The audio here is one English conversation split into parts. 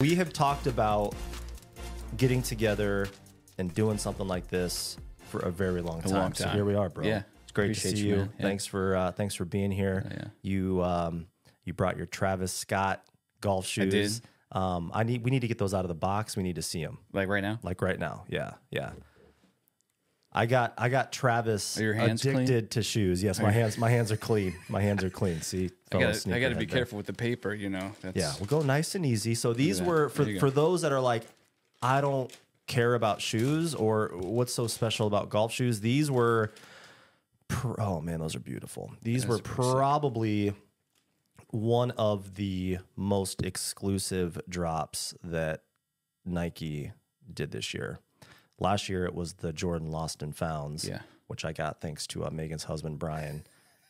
We have talked about getting together and doing something like this for a very long time. long So here we are, bro. Yeah. It's great to see you, you. Yeah. Thanks for uh, thanks for being here. Oh, yeah. You um you brought your Travis Scott golf shoes. did. Um I need we need to get those out of the box. We need to see them. Like right now? Like right now. Yeah. Yeah. I got I got Travis hands clean? addicted to shoes. Yes, my hands my hands are clean. My hands are clean. See, I I gotta be there. careful with the paper, you know. That's, Yeah, we'll go nice and easy. So these were for for those that are like, I don't care about shoes or what's so special about golf shoes. These were, pr- oh man, those are beautiful. These were probably one of the most exclusive drops that Nike did this year. Last year it was the Jordan Lost and Founds, Yeah. which I got thanks to uh, Megan's husband Brian.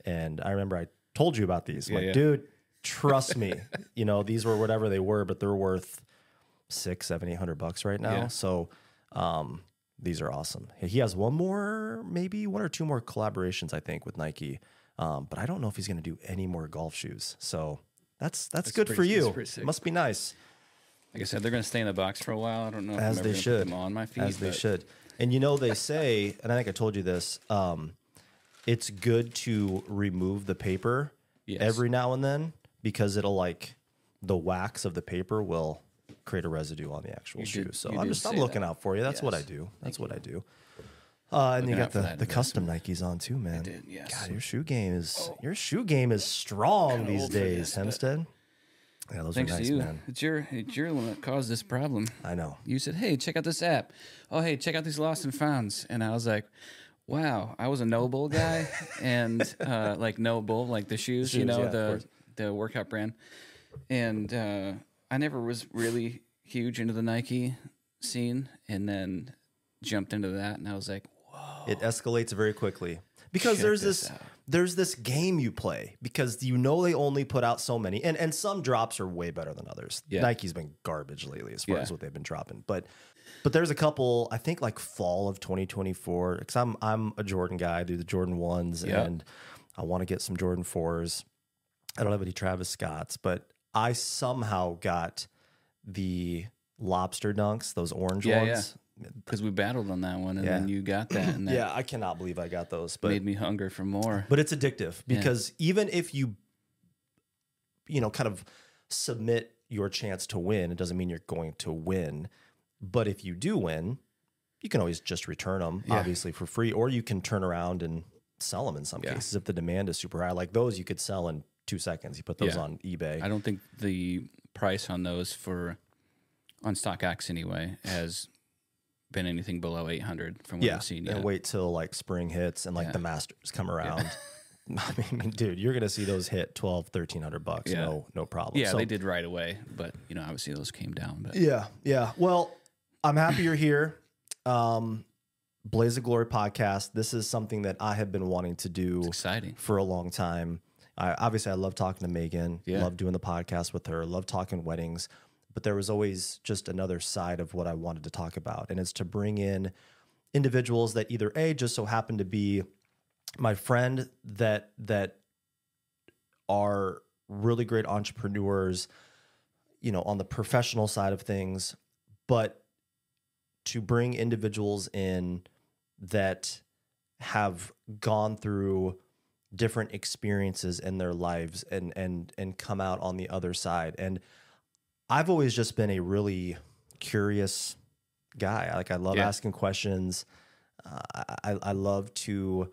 And I remember I told you about these. Yeah, like, yeah. dude, trust me. you know, these were whatever they were, but they're worth six, seven, eight hundred bucks right now. So um, these are awesome. He has one more, maybe one or two more collaborations, I think, with Nike. Um, but I don't know if he's going to do any more golf shoes. So that's that's, good for pretty- that's you. Must be nice Like I said, they're gonna stay in the box for a while. I don't know if as I'm they should. put them on my feet. as they but should. And you know they say, and I think I told you this. Um, it's good to remove the paper Yes. every now and then because it'll like the wax of the paper will create a residue on the actual You shoe. did- so I'm just I'm looking that. out for you. That's what I do. That's what I do. Uh, and you got the, the custom Nikes on too, man. did, yes. God, your shoe game is your shoe game is strong these days, this, Hempstead. Yeah, those Thanks are nice, to you. man. It's your it's your one that caused this problem. I know. You said, "Hey, check out this app." Oh, hey, check out these lost and founds. And I was like, "Wow, I was a NOBULL guy, and uh, like NOBULL, like the shoes, you Shoes, know, yeah, the the workout brand." And uh, I never was really huge into the Nike scene, and then jumped into that, and I was like, "Whoa!" It escalates very quickly because Check there's this this. There's this game you play because you know they only put out so many and and some drops are way better than others. Yeah. Nike's been garbage lately as far Yeah. as what they've been dropping, but but there's a couple I think like fall of 2024 because I'm I'm a Jordan guy. I do the Jordan ones Yeah. and I want to get some Jordan fours. I don't have any Travis Scotts, but I somehow got the lobster dunks, those orange Yeah, ones. Because we battled on that one, and Yeah. then you got that, and that Yeah, I cannot believe I got those. But made me hunger for more. but it's addictive because even if you you know kind of submit your chance to win it doesn't mean you're going to win but if you do win you can always just return them Yeah. obviously for free or you can turn around and sell them in some Yeah. cases if the demand is super high like those you could sell in two seconds you put those Yeah. on ebay I don't think the price on those for on StockX anyway has been anything below 800 from what yeah I've seen. Yeah, and wait till like spring hits and like Yeah. the masters come around I mean, dude, you're gonna see those hit 12, 1300 bucks. Yeah. No, no problem. Yeah, So- they did right away, but you know, obviously those came down. But Yeah, yeah. Well, I'm happy you're here. Um, Blaze of Glory podcast. This is something that I have been wanting to do it's exciting. for a long time. I obviously I love talking to Megan. Yeah. Love doing the podcast with her. Love talking weddings. But there was always just another side of what I wanted to talk about, and it's to bring in individuals that either a just so happen to be my friend that that are really great entrepreneurs, you know, on the professional side of things, but to bring individuals in that have gone through different experiences in their lives and and and come out on the other side. And I've always just been a really curious guy. Like I love Yeah. asking questions. Uh, I I love to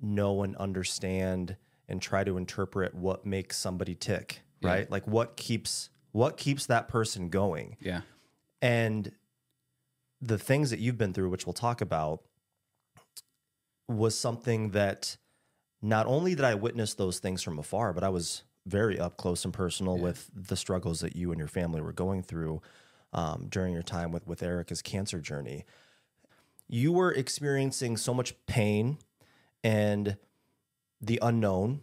know and understand and try to interpret what makes somebody tick, Yeah. right? Like what keeps what keeps that person going. Yeah, And the things that you've been through, which we'll talk about, was something that not only did I witness those things from afar, but I was very up close and personal with the struggles that you and your family were going through um, during your time with with Erika's cancer journey. You were experiencing so much pain and the unknown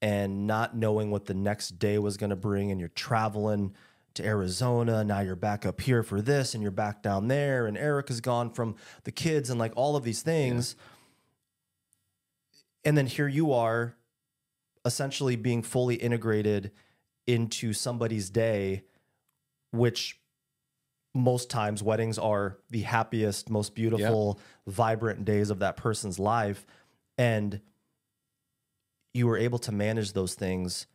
and not knowing what the next day was going to bring and you're traveling to Arizona now you're back up here for this and you're back down there and Erika's gone from the kids and like all of these things. And then here you are essentially being fully integrated into somebody's day which most times weddings are the happiest, most beautiful, vibrant days of that person's life. And you were able to manage those things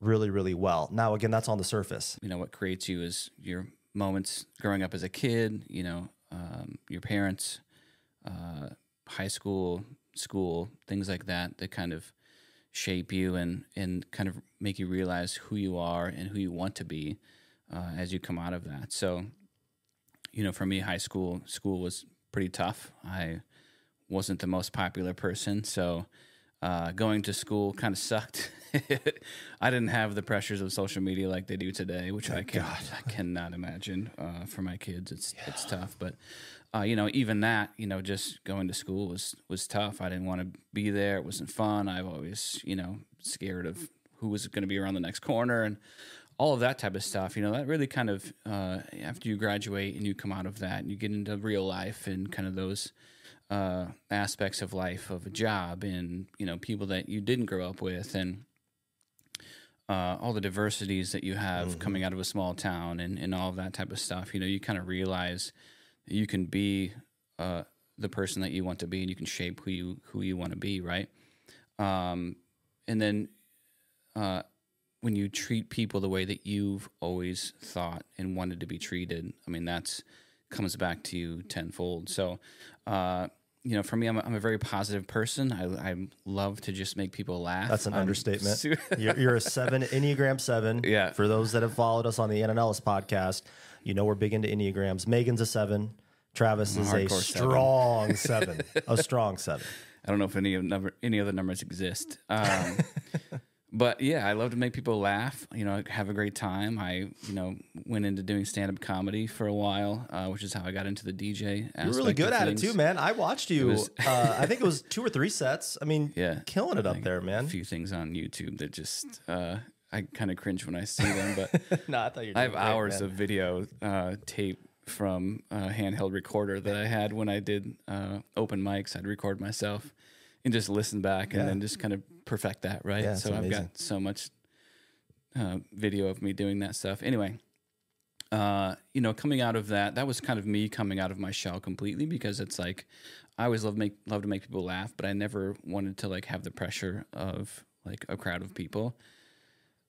really, really well. Now, again, that's on the surface. you know what creates you is your moments growing up as a kid you know um, your parents uh, high school school things like that that kind of shape you and and kind of make you realize who you are and who you want to be uh, as you come out of that. So you know for me high school school was pretty tough. I wasn't the most popular person. So uh, going to school kind of sucked. I didn't have the pressures of social media like they do today, which I can I cannot imagine uh, for my kids. It's it's tough, but uh, you know, even that, you know, just going to school was was tough. I didn't want to be there. It wasn't fun. I've always, you know, scared of who was going to be around the next corner and all of that type of stuff. You know, that really kind of uh, after you graduate and you come out of that and you get into real life and kind of those uh, aspects of life of a job and you know people that you didn't grow up with and uh, all the diversities that you have coming out of a small town and, and all of that type of stuff you know you kind of realize you can be uh, the person that you want to be and you can shape who you who you want to be right um, and then uh, when you treat people the way that you've always thought and wanted to be treated i mean that's comes back to you tenfold so uh, you know, for me, I'm a, I'm a very positive person. I, I love to just make people laugh. That's an I'm understatement. you're, you're a seven, Enneagram seven. Yeah. For those that have followed us on the Ellis podcast, you know we're big into Enneagrams. Megan's a seven. Travis is a hardcore seven. strong seven. a strong seven. I don't know if any of number any other numbers exist. Um, but yeah, I love to make people laugh. You know, have a great time. I you know went into doing stand up comedy for a while, uh, which is how I got into the DJ. You're really good at it too, man. I watched you. was- uh, I think it was two or three sets. I mean, Yeah. killing it up there, man. A few things on YouTube that just uh, I kind of cringe when I see them, but. no, I thought you. I have great, hours man. of video uh, tape from a handheld recorder that I had when I did uh, open mics. I'd record myself and just listen back and then just kind of perfect that, right? Yeah, so I've got so much uh, video of me doing that stuff. Anyway, uh, you know, coming out of that, that was kind of me coming out of my shell completely because it's like I always love make love to make people laugh, but I never wanted to like have the pressure of like a crowd of people.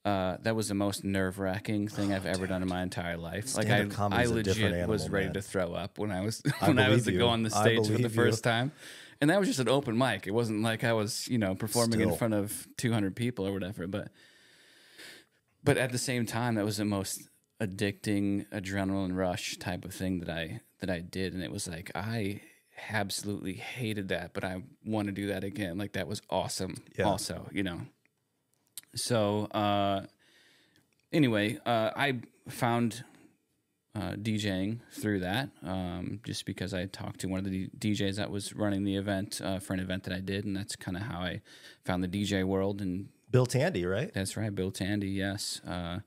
Uh, that was the most nerve wracking thing I've ever done in my entire life. Like I, Oh, I legit was ready man. to throw up when I was I when I, was believe to go on the stage for the you. first time, and that was just an open mic. It wasn't like I was you know performing in front of 200 people or whatever. But but at the same time, that was the most addicting adrenaline rush type of thing that I that I did, and it was like I absolutely hated that, but I want to do that again. Like that was awesome. Yeah. Also, you know. So uh, anyway, uh, I found uh, DJing through that, um, just because I talked to one of the DJs that was running the event uh, for an event that I did, and that's kind of how I found the DJ world. And Bill Tandy, right? that's right, Bill Tandy. Yes, uh,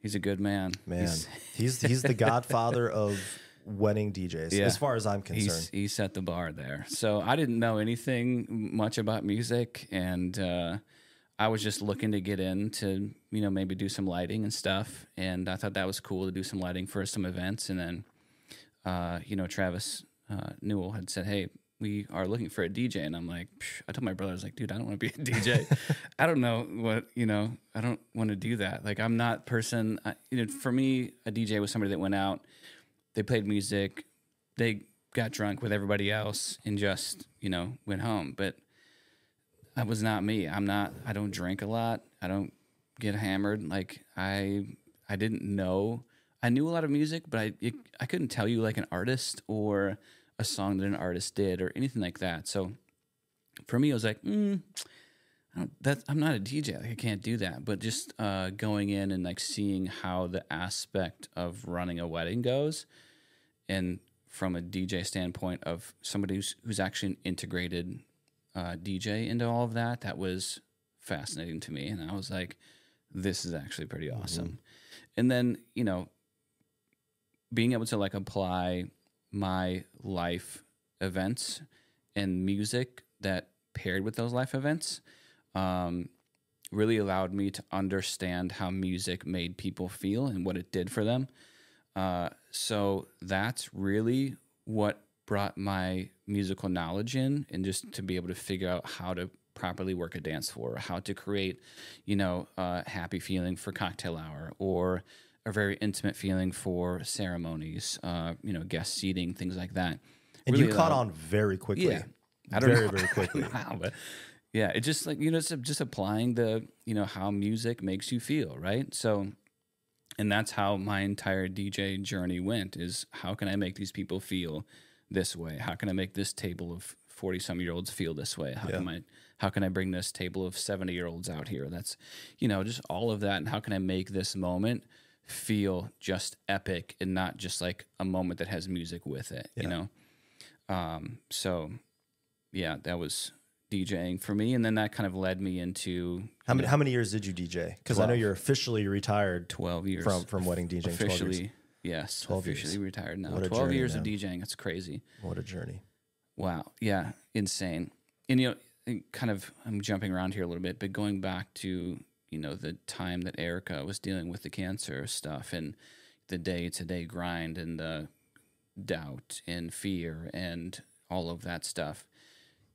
he's a good man. Man, He's- he's he's the godfather of wedding DJs, Yeah. as far as I'm he's concerned. he set the bar there. So I didn't know anything much about music, and uh, I was just looking to get in to, you know maybe do some lighting and stuff. And I thought that was cool to do some lighting for some events. And then uh, you know Travis uh, Newell had said, "Hey." We are looking for a DJ, and I'm like, Psh. I told my brother, I was like, dude, I don't want to be a DJ. I don't know what you know. I don't want to do that. Like, I'm not person. I, you know, for me, a DJ was somebody that went out, they played music, they got drunk with everybody else and just you know went home but that was not me. I'm not i don't drink a lot. I don't get hammered. Like i i didn't know. I knew a lot of music but i it, i couldn't tell you like an artist or a song that an artist did or anything like that. So for me i was like mm, I I'm not a DJ. Like I can't do that. But just uh, going in and like seeing how the aspect of running a wedding goes, and from a DJ standpoint of somebody who's who's actually an integrated uh, DJ into all of that, that was fascinating to me. And I was like, this is actually pretty awesome. And then you know, being able to like apply my life events and music that paired with those life events um, really allowed me to understand how music made people feel and what it did for them. Uh, so that's really what brought my musical knowledge in, and just to be able to figure out how to properly work a dance floor, how to create, you know, a happy feeling for cocktail hour, or a very intimate feeling for ceremonies, uh, you know, guest seating, things like that. And Really you caught allowed- on very quickly. Yeah. I don't very, know. very quickly. I don't know how, but yeah, it just like you know, it's just applying the you know how music makes you feel, right? So, and that's how my entire DJ journey went. Is how can I make these people feel this way? How can I make this table of forty some year olds feel this way? How can I how can I bring this table of seventy year olds out here? That's you know just all of that, and how can I make this moment feel just epic and not just like a moment that has music with it? You know. Um, so yeah, that was DJing for me, and then that kind of led me into How many how many years did you DJ? Because I know you're officially retired twelve years from from wedding DJing. 12 years. officially. Yes, 12 years. officially retired now. What Twelve journey, years of. DJing. It's crazy. What a journey. Wow. Yeah. Insane. And you know, kind of I'm jumping around here a little bit, but going back to, you know, the time that Erika was dealing with the cancer stuff and the day to day grind and the doubt and fear and all of that stuff.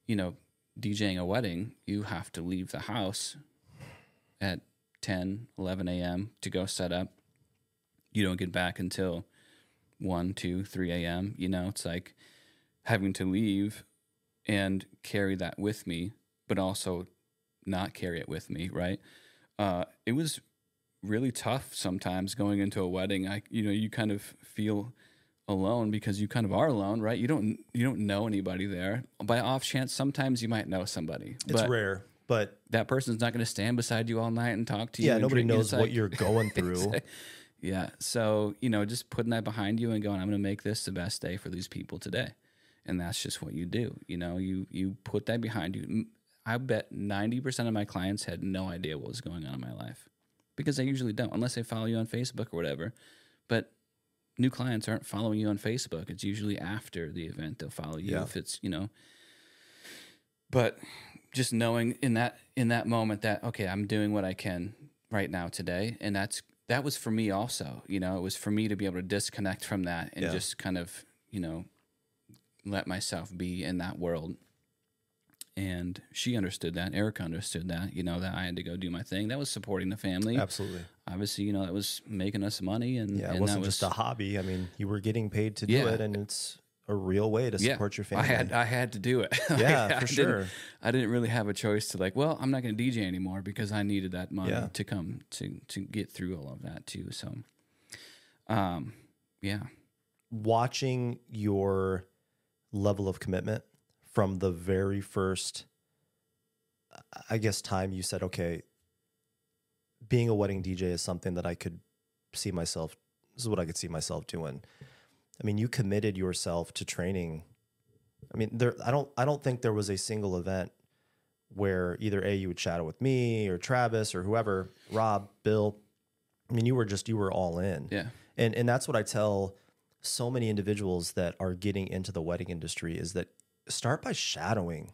You know, DJing a wedding, you have to leave the house at 10, 11 a.m. to go set up. You don't get back until 1, 2, 3 a.m. You know, it's like having to leave and carry that with me, but also not carry it with me, right? Uh, it was really tough sometimes going into a wedding. I, you know, you kind of feel alone because you kind of are alone, right? You don't you don't know anybody there. By off chance, sometimes you might know somebody, It's but rare, but that person's not going to stand beside you all night and talk to you. yeah, and nobody knows what like- you're going through. Yeah. So, you know, just putting that behind you and going, I'm going to make this the best day for these people today. And that's just what you do. You know, you you put that behind you. I bet 90% of my clients had no idea what was going on in my life because they usually don't unless they follow you on Facebook or whatever. But new clients aren't following you on Facebook. It's usually after the event they'll follow you Yeah. if it's, you know, but just knowing in that in that moment that okay i'm doing what i can right now today and that's that was for me also you know it was for me to be able to disconnect from that and Yeah. just kind of you know let myself be in that world and she understood that erika understood that you know that i had to go do my thing that was supporting the family Absolutely. obviously you know that was making us money and Yeah, and it wasn't that just a hobby. I mean, you were getting paid to do Yeah. it, and it's a real way to support your family. I had I had to do it. Like, Yeah, I for didn't- sure. I didn't really have a choice to like. Well, I'm not going to DJ anymore because I needed that money Yeah. to come to to get through all of that too. So, um, yeah, watching your level of commitment from the very first i guess time you said okay being a wedding dj is something that i could see myself this is what i could see myself doing i mean you committed yourself to training i mean there i don't i don't think there was a single event where either a you would shadow with me or travis or whoever rob bill i mean you were just you were all in yeah, and and that's what I tell so many individuals that are getting into the wedding industry is that start by shadowing.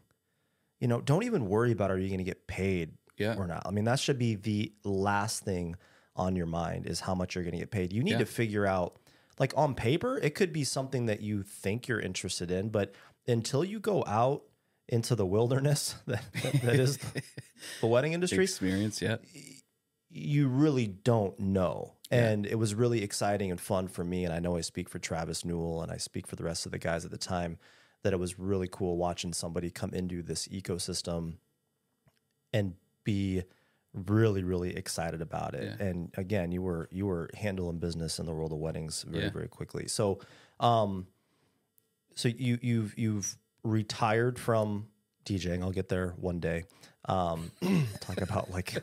You know, don't even worry about are you going to get paid yeah, or not. I mean, that should be the last thing on your mind is how much you're going to get paid. You need Yeah. to figure out like on paper, it could be something that you think you're interested in, but until you go out into the wilderness that, that, that is the, the wedding industry, experience. Yeah, you really don't know. And it was really exciting and fun for me. And I know I speak for Travis Newell and I speak for the rest of the guys at the time that it was really cool watching somebody come into this ecosystem and be really, really excited about it. Yeah. And again, you were you were handling business in the world of weddings very, Yeah. very quickly. So um so you you've you've retired from DJing. I'll get there one day. Um talk about like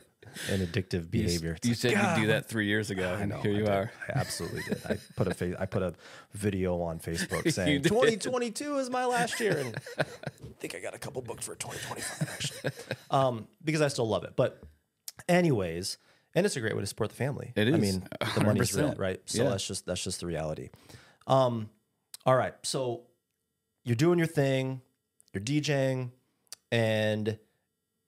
an addictive behavior. It's You, like, said God, you'd do that three years ago, I and know. here I you did. are. I absolutely did. I put a fa- I put a video on Facebook saying 2022 is my last year, and I think I got a couple booked for 2025 actually, um, because I still love it. But anyways, and it's a great way to support the family. It I is, mean, the money's real, right? So Yeah. that's just that's just the reality. Um, all right, so you're doing your thing, you're DJing, and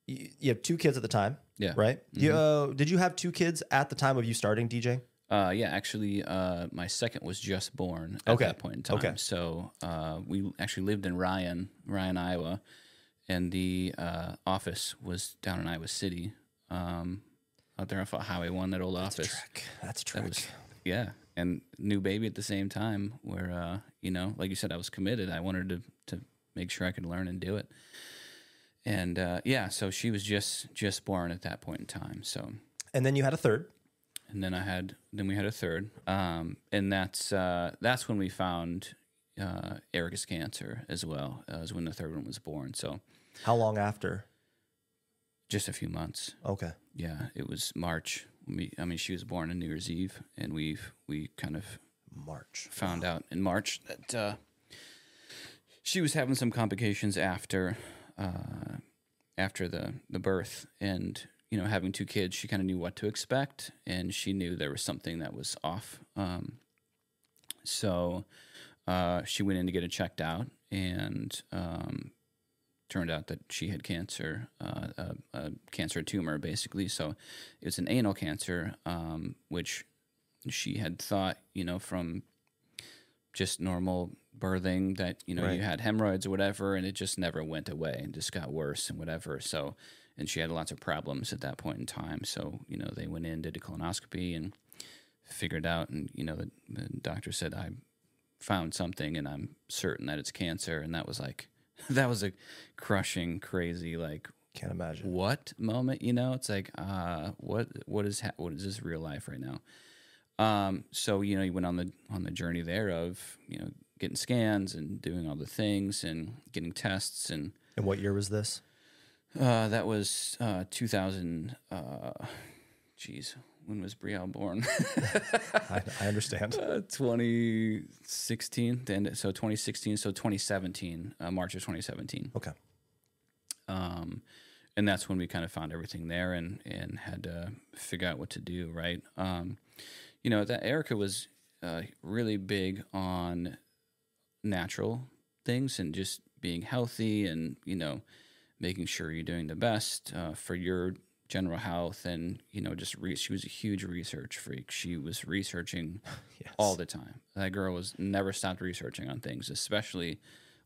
you, you have two kids at the time. Yeah. Right? You, uh, did you have two kids at the time of you starting DJing? Uh, yeah, actually, uh, my second was just born at Okay. that point in time. Okay. So uh, we actually lived in Ryan, Ryan, Iowa, and the uh, office was down in Iowa City, um, out there off of Highway One, that old office. Trick. That's a That trick. was yeah, and new baby at the same time. Where uh, you know, like you said, I was committed. I wanted to to make sure I could learn and do it. And uh, yeah, so she was just just born at that point in time. So and then you had a third. and then I had then we had a third, um, and that's uh, that's when we found uh, Erika's cancer as well. Uh, was when the third one was born. So How long after? Just a few months. Okay. Yeah, it was March. We, I mean, she was born on New Year's Eve, and we we kind of March. found out in March that uh, she was having some complications after uh, after the the birth, and you know, having two kids, she kind of knew what to expect, and she knew there was something that was off. Um, so uh, she went in to get it checked out, and um, turned out that she had cancer, uh, a, a cancer tumor, basically. So it was an anal cancer, um, which she had thought, you know, from just normal birthing that you know Right. you had hemorrhoids or whatever, and it just never went away and just got worse and whatever. So, and she had lots of problems at that point in time. So you know they went in, did a colonoscopy, and figured out, and you know the, the doctor said I found something, and I'm certain that it's cancer, and that was like that was a crushing, crazy like Can't imagine. what moment you know it's like uh what what is ha- what is this real life right now um so you know you went on the on the journey there of you know getting scans and doing all the things and getting tests and And what year was this? uh that was uh 2000 uh jeez when was Brielle born I, I understand. uh, 2016 then so 2016 so 2017 uh, March of 2017 Okay. um, and that's when we kind of found everything there and and had to figure out what to do right um, you know that erika was uh, really big on natural things and just being healthy and you know making sure you're doing the best uh, for your general health and you know just re- she was a huge research freak she was researching Yes. all the time. That girl was never stopped researching on things, especially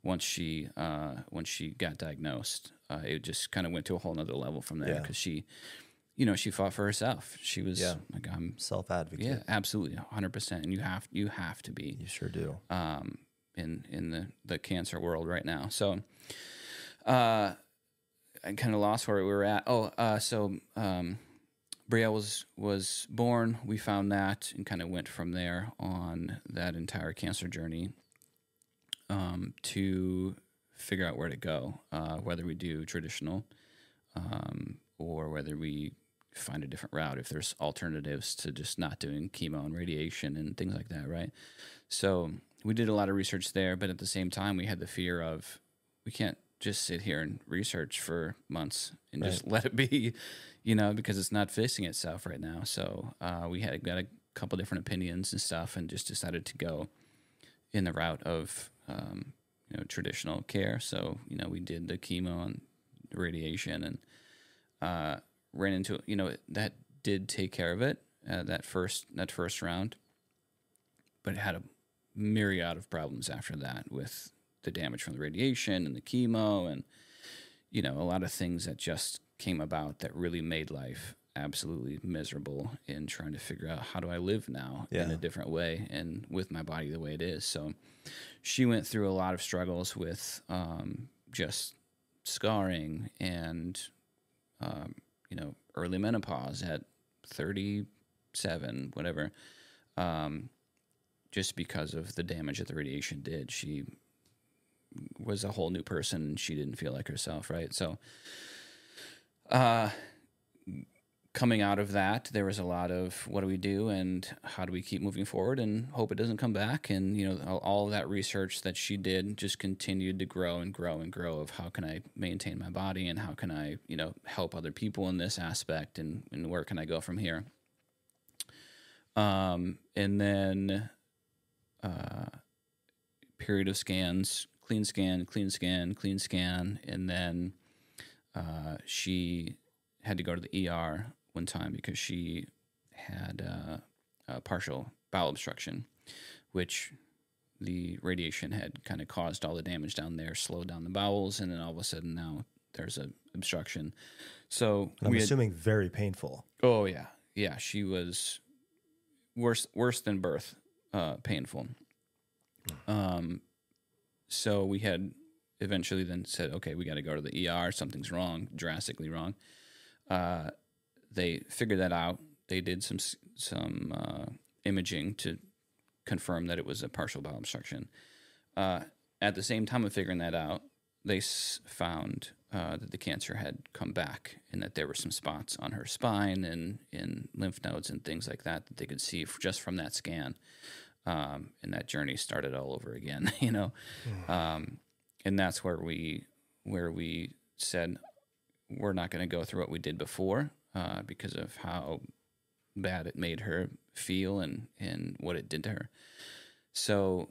once she uh, once she got diagnosed. Uh, it just kind of went to a whole nother level from there Yeah. because she, you know, she fought for herself. She was Yeah. like, I'm, Self advocate. yeah, absolutely, hundred percent. And you have you have to be You sure do. um, in in the the cancer world right now. So, uh, I kind of lost where we were at. Oh, uh, so um, Brielle was was born. We found that and kind of went from there on that entire cancer journey um, to figure out where to go, uh, whether we do traditional um, or whether we find a different route if there's alternatives to just not doing chemo and radiation and things like that, right? So we did a lot of research there, but at the same time, we had the fear of we can't just sit here and research for months and just let it be, you know, because it's not fixing itself right now. So uh, we had got a couple different opinions and stuff, and just decided to go in the route of um, you know traditional care. So you know we did the chemo and radiation, and uh, ran into you know that did take care of it uh, that first that first round, but it had a myriad of problems after that with the damage from the radiation and the chemo and you know a lot of things that just came about that really made life absolutely miserable in trying to figure out how do I live now in a different way and with my body the way it is. So she went through a lot of struggles with um, just scarring and um, you know early menopause at 37 whatever um, just because of the damage that the radiation did she was a whole new person she didn't feel like herself right? So uh coming out of that there was a lot of what do we do and how do we keep moving forward and hope it doesn't come back. And you know all, that research that she did just continued to grow and grow and grow of how can i maintain my body and how can i you know help other people in this aspect and, and where can i go from here? Um and then uh period of scans clean scan clean scan clean scan and then uh, she had to go to the ER one time because she had uh, uh, partial bowel obstruction, which the radiation had kind of caused all the damage down there, slowed down the bowels, and then all of a sudden now there's a obstruction. So I'm we had- assuming very painful. Oh yeah, yeah. She was worse worse than birth, uh, painful. Um, so we had eventually then said, okay, we got to go to the ER. Something's wrong, drastically wrong. Uh, they figured that out. They did some some uh, imaging to confirm that it was a partial bowel obstruction. Uh, at the same time of figuring that out, they found uh, that the cancer had come back and that there were some spots on her spine and in lymph nodes and things like that that they could see just from that scan. Um, and that journey started all over again, you know. Um, and that's where we where we said we're not going to go through what we did before uh, because of how bad it made her feel and and what it did to her. So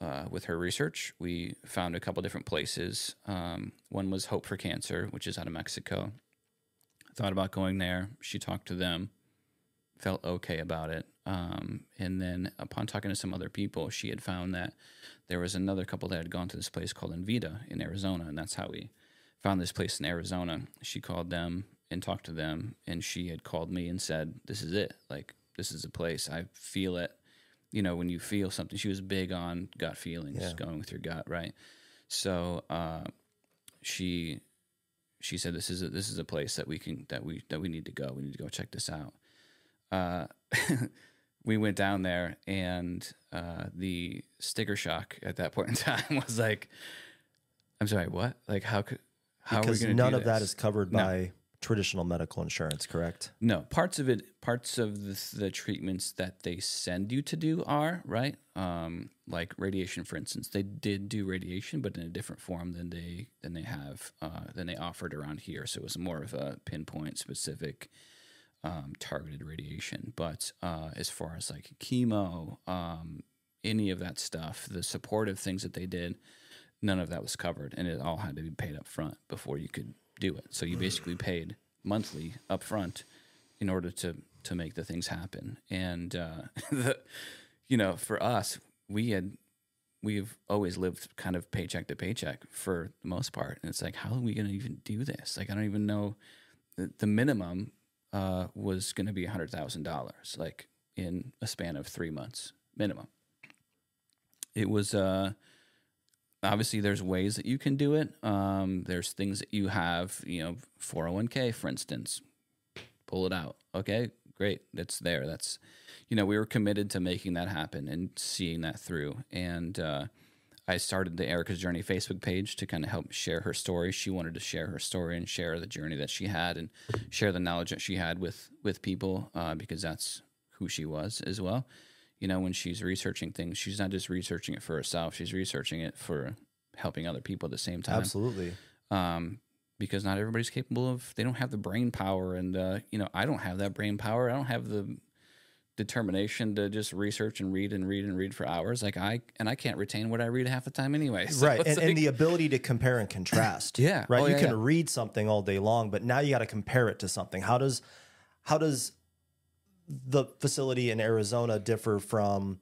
uh, with her research, we found a couple different places. Um, one was Hope for Cancer, which is out of Mexico. Thought about going there. She talked to them, felt okay about it. Um, and then upon talking to some other people, she had found that there was another couple that had gone to this place called Envita in Arizona, and that's how we found this place in Arizona. She called them and talked to them, and she had called me and said, "This is it. Like this is a place. I feel it. You know, when you feel something." She was big on gut feelings, Yeah. going with your gut, right? So uh, she she said, "This is a, this is a place that we can that we that we need to go. We need to go check this out." Uh, we went down there, and uh, the sticker shock at that point in time was like, "I'm sorry, what? Like how could how are we Because going to none of that is covered No. by traditional medical insurance, correct? No, parts of it, parts of the, the treatments that they send you to do are right. Um, like radiation, for instance, they did do radiation, but in a different form than they than they have uh, than they offered around here. So it was more of a pinpoint, specific, um, targeted radiation. But uh, as far as like chemo, um, any of that stuff, the supportive things that they did, none of that was covered, and it all had to be paid up front before you could do it. So you basically paid monthly up front in order to to make the things happen. And uh, the, you know, for us, we had we've always lived kind of paycheck to paycheck for the most part, and it's like, how are we going to even do this? Like, I don't even know. The, the minimum uh, was going to be a hundred thousand dollars, like in a span of three months minimum. It was uh, obviously there's ways that you can do it. Um, there's things that you have, you know, 401k, for instance, pull it out. Okay, great. That's there. That's, you know, we were committed to making that happen and seeing that through. And uh, I started the Erika's Journey Facebook page to kind of help share her story. She wanted to share her story and share the journey that she had and share the knowledge that she had with with people uh, because that's who she was as well. You know, when she's researching things, she's not just researching it for herself; she's researching it for helping other people at the same time Absolutely. um, because not everybody's capable of they don't have the brain power and uh, you know i don't have that brain power i don't have the determination to just research and read and read and read for hours like i and i can't retain what i read half the time anyway So right. And, and the ability to compare and contrast. Yeah. Right. Oh, you yeah, can yeah. read something all day long, but now you got to compare it to something. How does how does the facility in Arizona differ from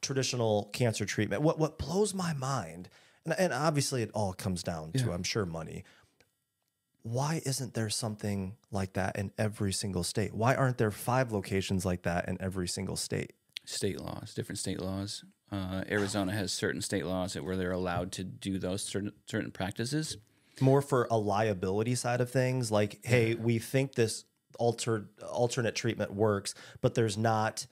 traditional cancer treatment? What what blows my mind, and, and obviously it all comes down to, I'm sure, money. Why isn't there something like that in every single state? Why aren't there five locations like that in every single state? state laws different state laws. Uh, arizona has certain state laws that where they're allowed to do those certain certain practices. More for a liability side of things like hey we think this alter alternate treatment works but there's not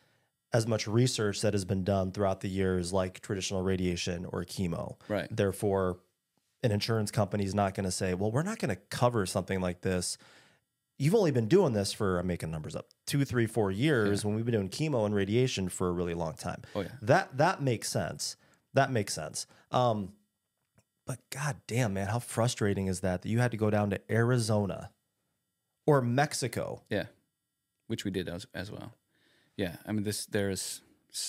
as much research that has been done throughout the years like traditional radiation or chemo. Right. Therefore an insurance company is not going to say well we're not going to cover something like this you've only been doing this for i'm making numbers up two three four years when we've been doing chemo and radiation for a really long time oh yeah that that makes sense. That makes sense. Um, but god damn, man, how frustrating is that that you had to go down to Arizona or Mexico? Yeah, which we did as, as well. Yeah, I mean this there's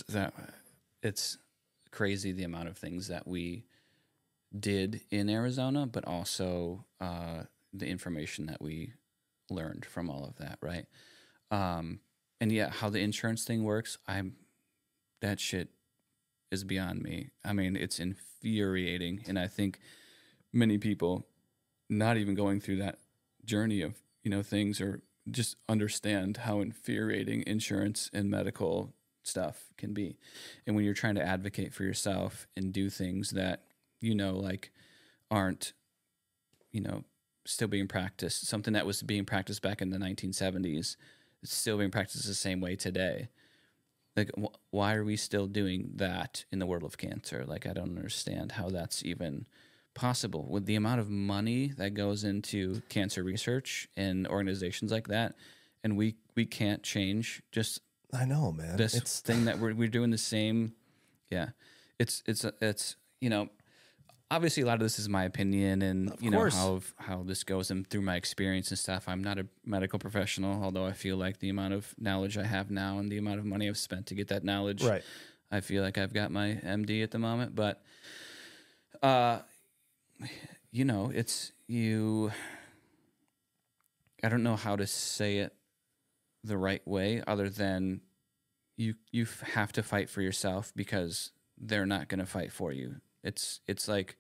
that it's crazy the amount of things that we did in Arizona, but also uh, the information that we learned from all of that, right? Um, and yeah, how the insurance thing works, I'm that shit is beyond me. I mean, it's infuriating, and I think many people not even going through that journey of you know things or just understand how infuriating insurance and medical stuff can be. And when you're trying to advocate for yourself and do things that you know like aren't you know still being practiced, something that was being practiced back in the 1970s, it's still being practiced the same way today. Like, wh- why are we still doing that in the world of cancer? Like, I don't understand how that's even possible with the amount of money that goes into cancer research and organizations like that. And we we can't change just I know, man. this it's thing that we're we're doing the same. Yeah, it's it's it's you know, obviously a lot of this is my opinion and you know course. how how this goes and through my experience and stuff. I'm not a medical professional, although I feel like the amount of knowledge I have now and the amount of money I've spent to get that knowledge, right. I feel like I've got my MD at the moment. But, uh, you know, it's you. I don't know how to say it the right way other than you you have to fight for yourself because they're not going to fight for you. It's it's like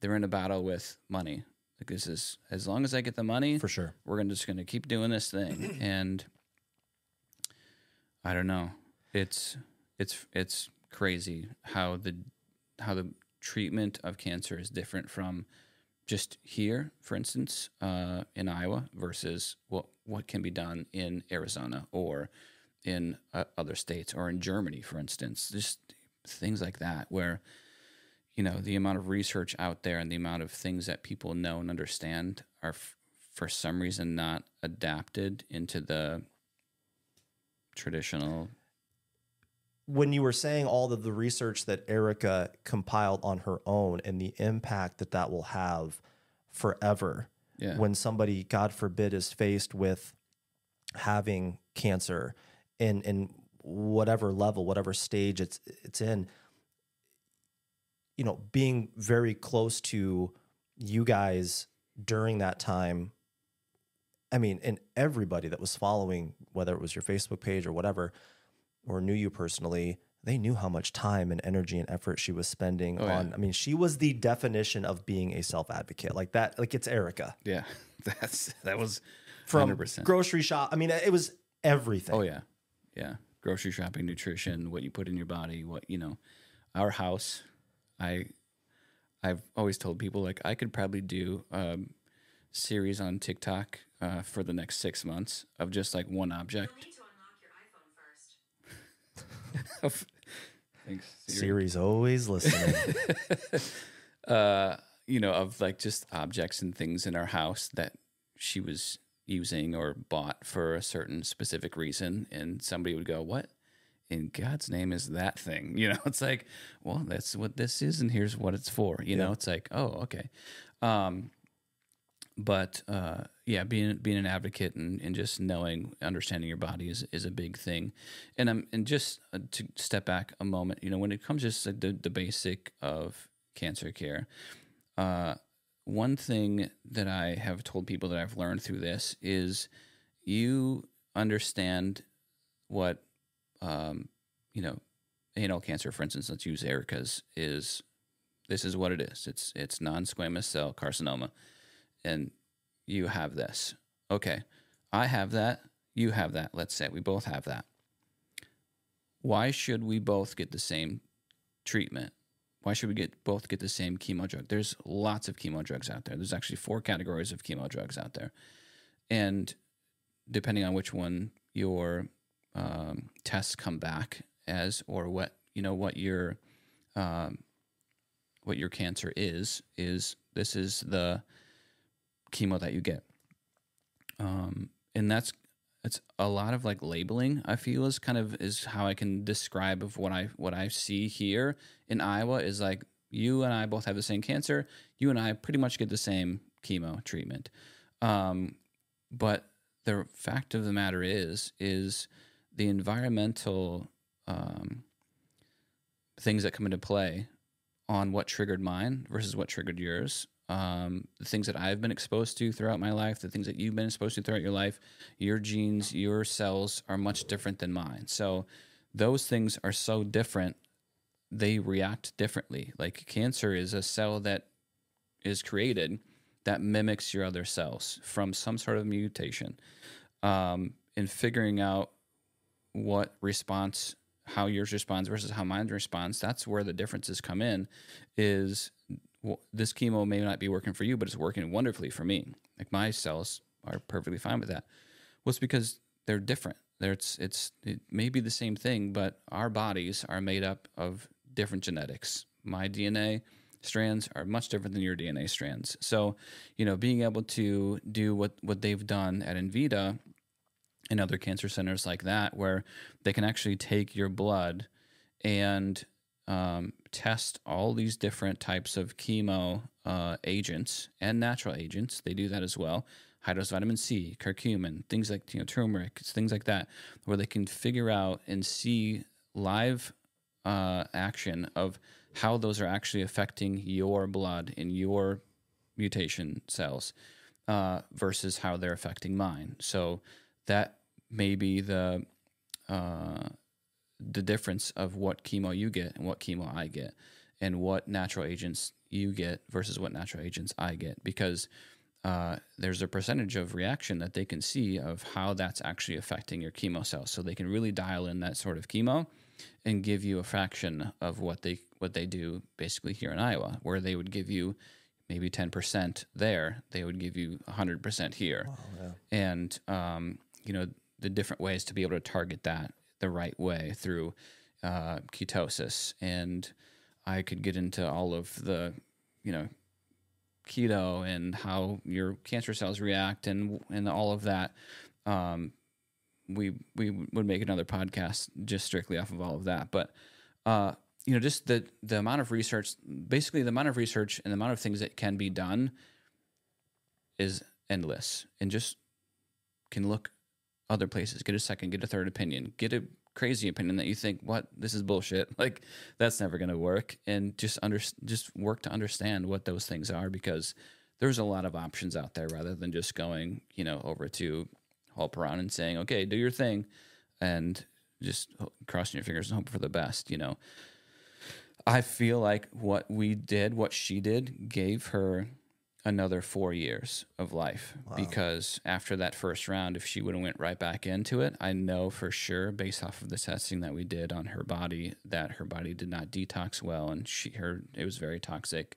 they're in a battle with money. Like this is as long as I get the money, For sure. we're gonna, just going to keep doing this thing. and I don't know. It's it's it's crazy how the how the treatment of cancer is different from just here, for instance, uh, in Iowa versus what what can be done in Arizona or in uh, other states or in Germany, for instance. Just things like that, where you know the amount of research out there and the amount of things that people know and understand are f- for some reason not adapted into the traditional. when you were saying all of the research that Erika compiled on her own and the impact that that will have forever Yeah. when somebody, God forbid, is faced with having cancer in in whatever level, whatever stage it's it's in, you know, being very close to you guys during that time. I mean, and everybody that was following, whether it was your Facebook page or whatever, or knew you personally, they knew how much time and energy and effort she was spending Oh, yeah. on. I mean, she was the definition of being a self advocate. Like that, like it's Erika Yeah, that's that was from 100%. grocery shop. I mean, it was everything. Oh yeah, yeah. Grocery shopping, nutrition, what you put in your body, what you know. Our house, I, I've always told people like I could probably do a series on TikTok uh, for the next six months of just like one object. You'll need to unlock your iPhone first. Thanks, Siri's always listening. uh, you know, of like just objects and things in our house that she was using or bought for a certain specific reason. And somebody would go, What in God's name is that thing? You know, it's like, Well, that's what this is, and here's what it's for. You know, it's like, Oh, okay. Um, but uh, yeah, being being an advocate and, and just knowing, understanding your body is, is a big thing. And um, and just uh, to step back a moment, you know, when it comes just the the basic of cancer care, uh, one thing that I have told people that I've learned through this is you understand what um, you know anal cancer, for instance. Let's use Erika's. Is this is what it is? It's it's non-squamous cell carcinoma, and you have this. Okay, I have that. You have that. Let's say we both have that. Why should we both get the same treatment? Why should we get both get the same chemo drug? There's lots of chemo drugs out there. There's actually four categories of chemo drugs out there, and depending on which one your um, tests come back as, or what you know, what your um, what your cancer is, is this is the chemo that you get, um, and that's it's a lot of like labeling i feel is kind of is how i can describe of what i what i see here in iowa is like you and i both have the same cancer. You and i pretty much get the same chemo treatment. Um, but the fact of the matter is is the environmental um, things that come into play on what triggered mine versus what triggered yours um, the things that I've been exposed to throughout my life, the things that you've been exposed to throughout your life, your genes, your cells are much different than mine. So those things are so different, they react differently. Like cancer is a cell that is created that mimics your other cells from some sort of mutation. Um, in figuring out what response how yours responds versus how mine responds that's where the differences come in is well, this chemo may not be working for you but it's working wonderfully for me. Like my cells are perfectly fine with that. Well it's because they're different. There it's it's it may be the same thing but our bodies are made up of different genetics. My dna strands are much different than your dna strands. So you know being able to do what what they've done at Envita and other cancer centers like that, where they can actually take your blood and um, test all these different types of chemo uh, agents and natural agents. They do that as well. High dose vitamin C, curcumin, things like you know turmeric, things like that, where they can figure out and see live uh, action of how those are actually affecting your blood and your mutation cells uh, versus how they're affecting mine. So that may be the uh, the difference of what chemo you get and what chemo I get, and what natural agents you get versus what natural agents I get, because uh, there's a percentage of reaction that they can see of how that's actually affecting your chemo cells. So they can really dial in that sort of chemo and give you a fraction of what they what they do basically here in Iowa, where they would give you maybe 10% there, they would give you 100% here. Wow, yeah. And, um, you know, the different ways to be able to target that the right way through uh, ketosis. And I could get into all of the, you know, keto and how your cancer cells react and and all of that. Um, we we would make another podcast just strictly off of all of that, but uh, you know, just the the amount of research, basically the amount of research and the amount of things that can be done is endless, and just can look other places, get a second, get a third opinion, get a crazy opinion that you think, what, this is bullshit. Like that's never going to work. And just under, just work to understand what those things are because there's a lot of options out there rather than just going, you know, over to around and saying, okay, do your thing and just crossing your fingers and hope for the best, you know. I feel like what we did, what she did, gave her another four years of life wow. because after that first round, if she would have went right back into it, I know for sure, based off of the testing that we did on her body, that her body did not detox well, and she her it was very toxic.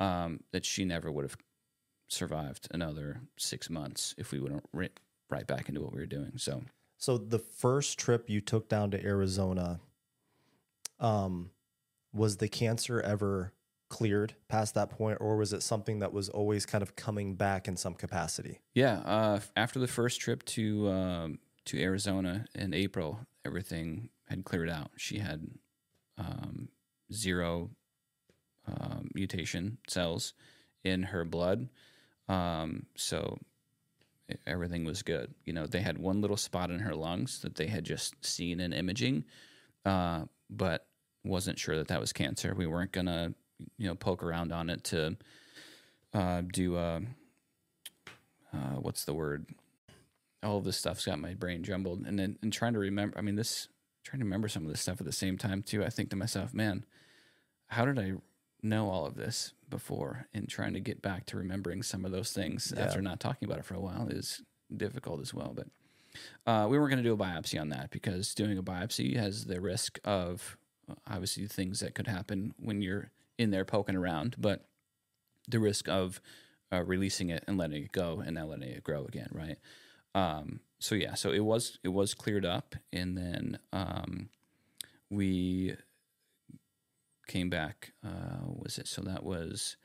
Um, that she never would have survived another six months if we went right, right back into what we were doing. So, so the first trip you took down to Arizona, um, was the cancer ever cleared past that point, or was it something that was always kind of coming back in some capacity? Yeah, uh, after the first trip to um, to Arizona in April, everything had cleared out. She had um, zero um, mutation cells in her blood, um, so everything was good. You know, they had one little spot in her lungs that they had just seen in imaging, uh, but wasn't sure that that was cancer. We weren't gonna you know poke around on it to uh, do uh, uh, what's the word? All of this stuff's got my brain jumbled, and then and trying to remember. I mean, this trying to remember some of this stuff at the same time too. I think to myself, man, how did I know all of this before? And trying to get back to remembering some of those things yeah. after not talking about it for a while is difficult as well. But uh, we weren't going to do a biopsy on that because doing a biopsy has the risk of obviously things that could happen when you're in there poking around, but the risk of uh, releasing it and letting it go and then letting it grow again, right? Um, so yeah, so it was it was cleared up, and then um, we came back. Uh, was it? So that was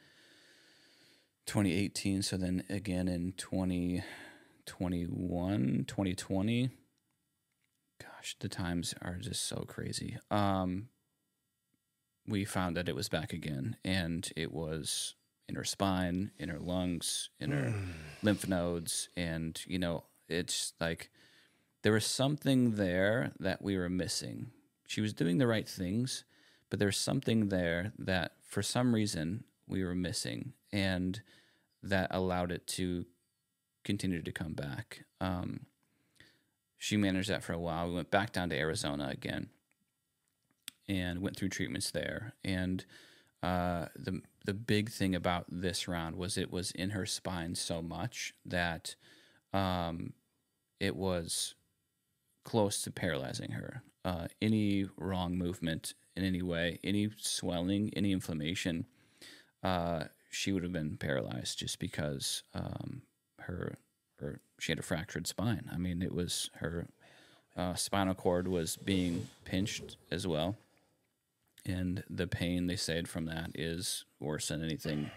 2018. So then again in 2021, 2020. Gosh, the times are just so crazy. Um, we found that it was back again, and it was in her spine, in her lungs, in her hmm. lymph nodes, and you know, it's like there was something there that we were missing. She was doing the right things, but there's something there that for some reason we were missing, and that allowed it to continue to come back. Um, she managed that for a while. We went back down to Arizona again, and went through treatments there. And uh, the the big thing about this round was it was in her spine so much that um, it was close to paralyzing her. Uh, any wrong movement in any way, any swelling, any inflammation, uh, she would have been paralyzed just because um, her her she had a fractured spine. I mean, it was her uh, spinal cord was being pinched as well, and the pain they said from that is worse than anything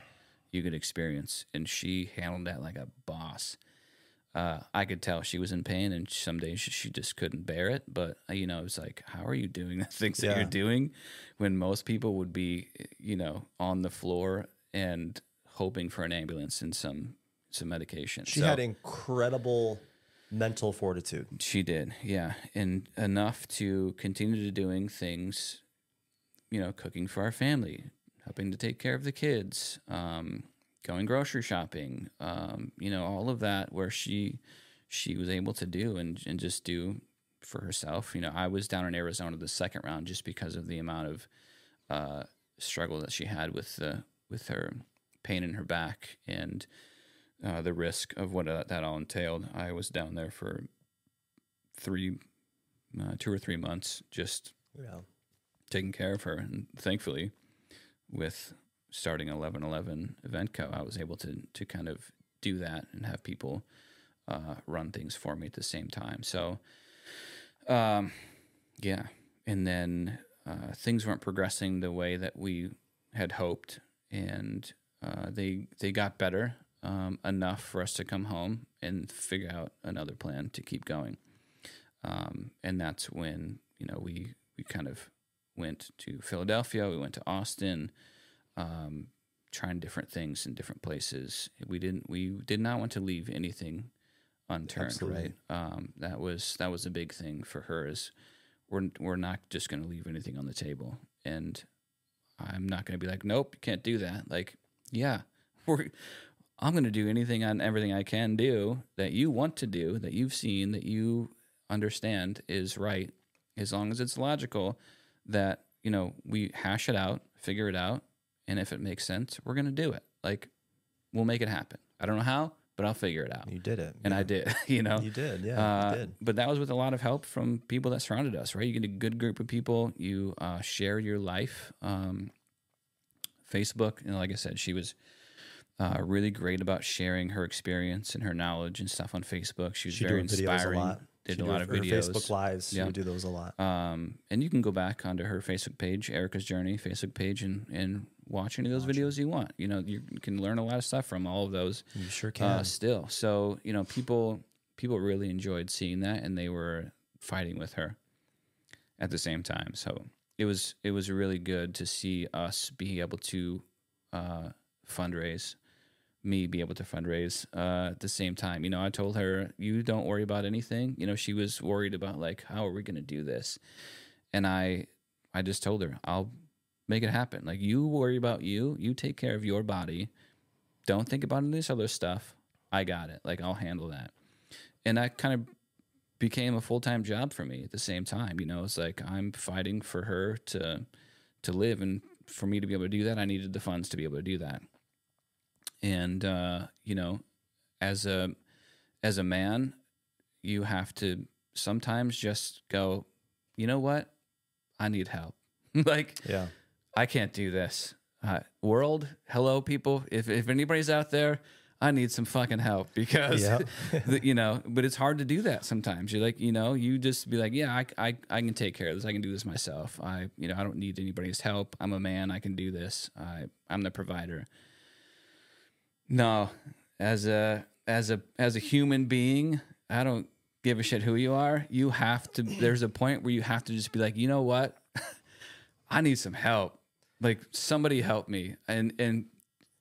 you could experience. And she handled that like a boss uh, I could tell she was in pain, and some days she, she just couldn't bear it. But uh, you know, it was like, how are you doing the things that you're doing when most people would be, you know, on the floor and hoping for an ambulance and some some medication. She So- had incredible mental fortitude. she did, yeah, and enough to continue to doing things, you know, cooking for our family, helping to take care of the kids, um, going grocery shopping, um, you know, all of that where she she was able to do and and just do for herself. You know, I was down in Arizona the second round just because of the amount of uh, struggle that she had with the with her pain in her back and uh, the risk of what uh, that all entailed. I was down there for three, uh, two or three months, just Yeah. Taking care of her, and thankfully, with starting eleven eleven event co, I was able to to kind of do that and have people uh, run things for me at the same time. So, um, yeah, and then uh, things weren't progressing the way that we had hoped, and uh, they they got better um, enough for us to come home and figure out another plan to keep going. Um, and that's when you know we we kind of went to Philadelphia, we went to Austin, um, trying different things in different places. We didn't we did not want to leave anything unturned, Absolutely. right? Um, that was that was a big thing for her is we're we're not just going to leave anything on the table, and I'm not going to be like, nope, you can't do that. Like, yeah, we're I'm going to do anything on everything I can do that you want to do, that you've seen, that you understand is right, as long as it's logical. That you know we hash it out, figure it out, and if it makes sense, we're going to do it. Like, we'll make it happen. I don't know how, but I'll figure it out. You did it. And I did, you know. You did. Yeah. Uh, you did. But that was with a lot of help from people that surrounded us, right? You get a good group of people. You uh, share your life. Um, Facebook, and like I said, she was uh, really great about sharing her experience and her knowledge and stuff on Facebook. She was She very doing videos a inspiring. Did She a lot of videos. Facebook lives. Yeah. Would do those a lot. Um, and you can go back onto her Facebook page, Erika's Journey Facebook page, and and watch any of those videos you want. You know, you can learn a lot of stuff from all of those You sure can. uh, still. So you know, people people really enjoyed seeing that, and they were fighting with her at the same time. So it was it was really good to see us be able to uh, fundraise, me be able to fundraise uh, at the same time. You know, I told her, "You don't worry about anything." You know, she was worried about like, how are we going to do this? And I I just told her, "I'll make it happen. Like you worry about you, you take care of your body." don't think about any of this other stuff. I got it. Like I'll handle that. And that kind of became a full time job for me at the same time. You know, it's like I'm fighting for her to to live and for me to be able to do that, I needed the funds to be able to do that. And uh, you know, as a as a man, you have to sometimes just go, you know what? I need help. like yeah. I can't do this. Uh, world, hello, people. If if anybody's out there, I need some fucking help because the- you know. But it's hard to do that sometimes. You're like, you know, you just be like, yeah, I, I I can take care of this. I can do this myself. I you know I don't need anybody's help. I'm a man. I can do this. I I'm the provider. No, as a as a as a human being, I don't give a shit who you are. You have to. There's a point where you have to just be like, you know what? I need some help. Like somebody help me. And and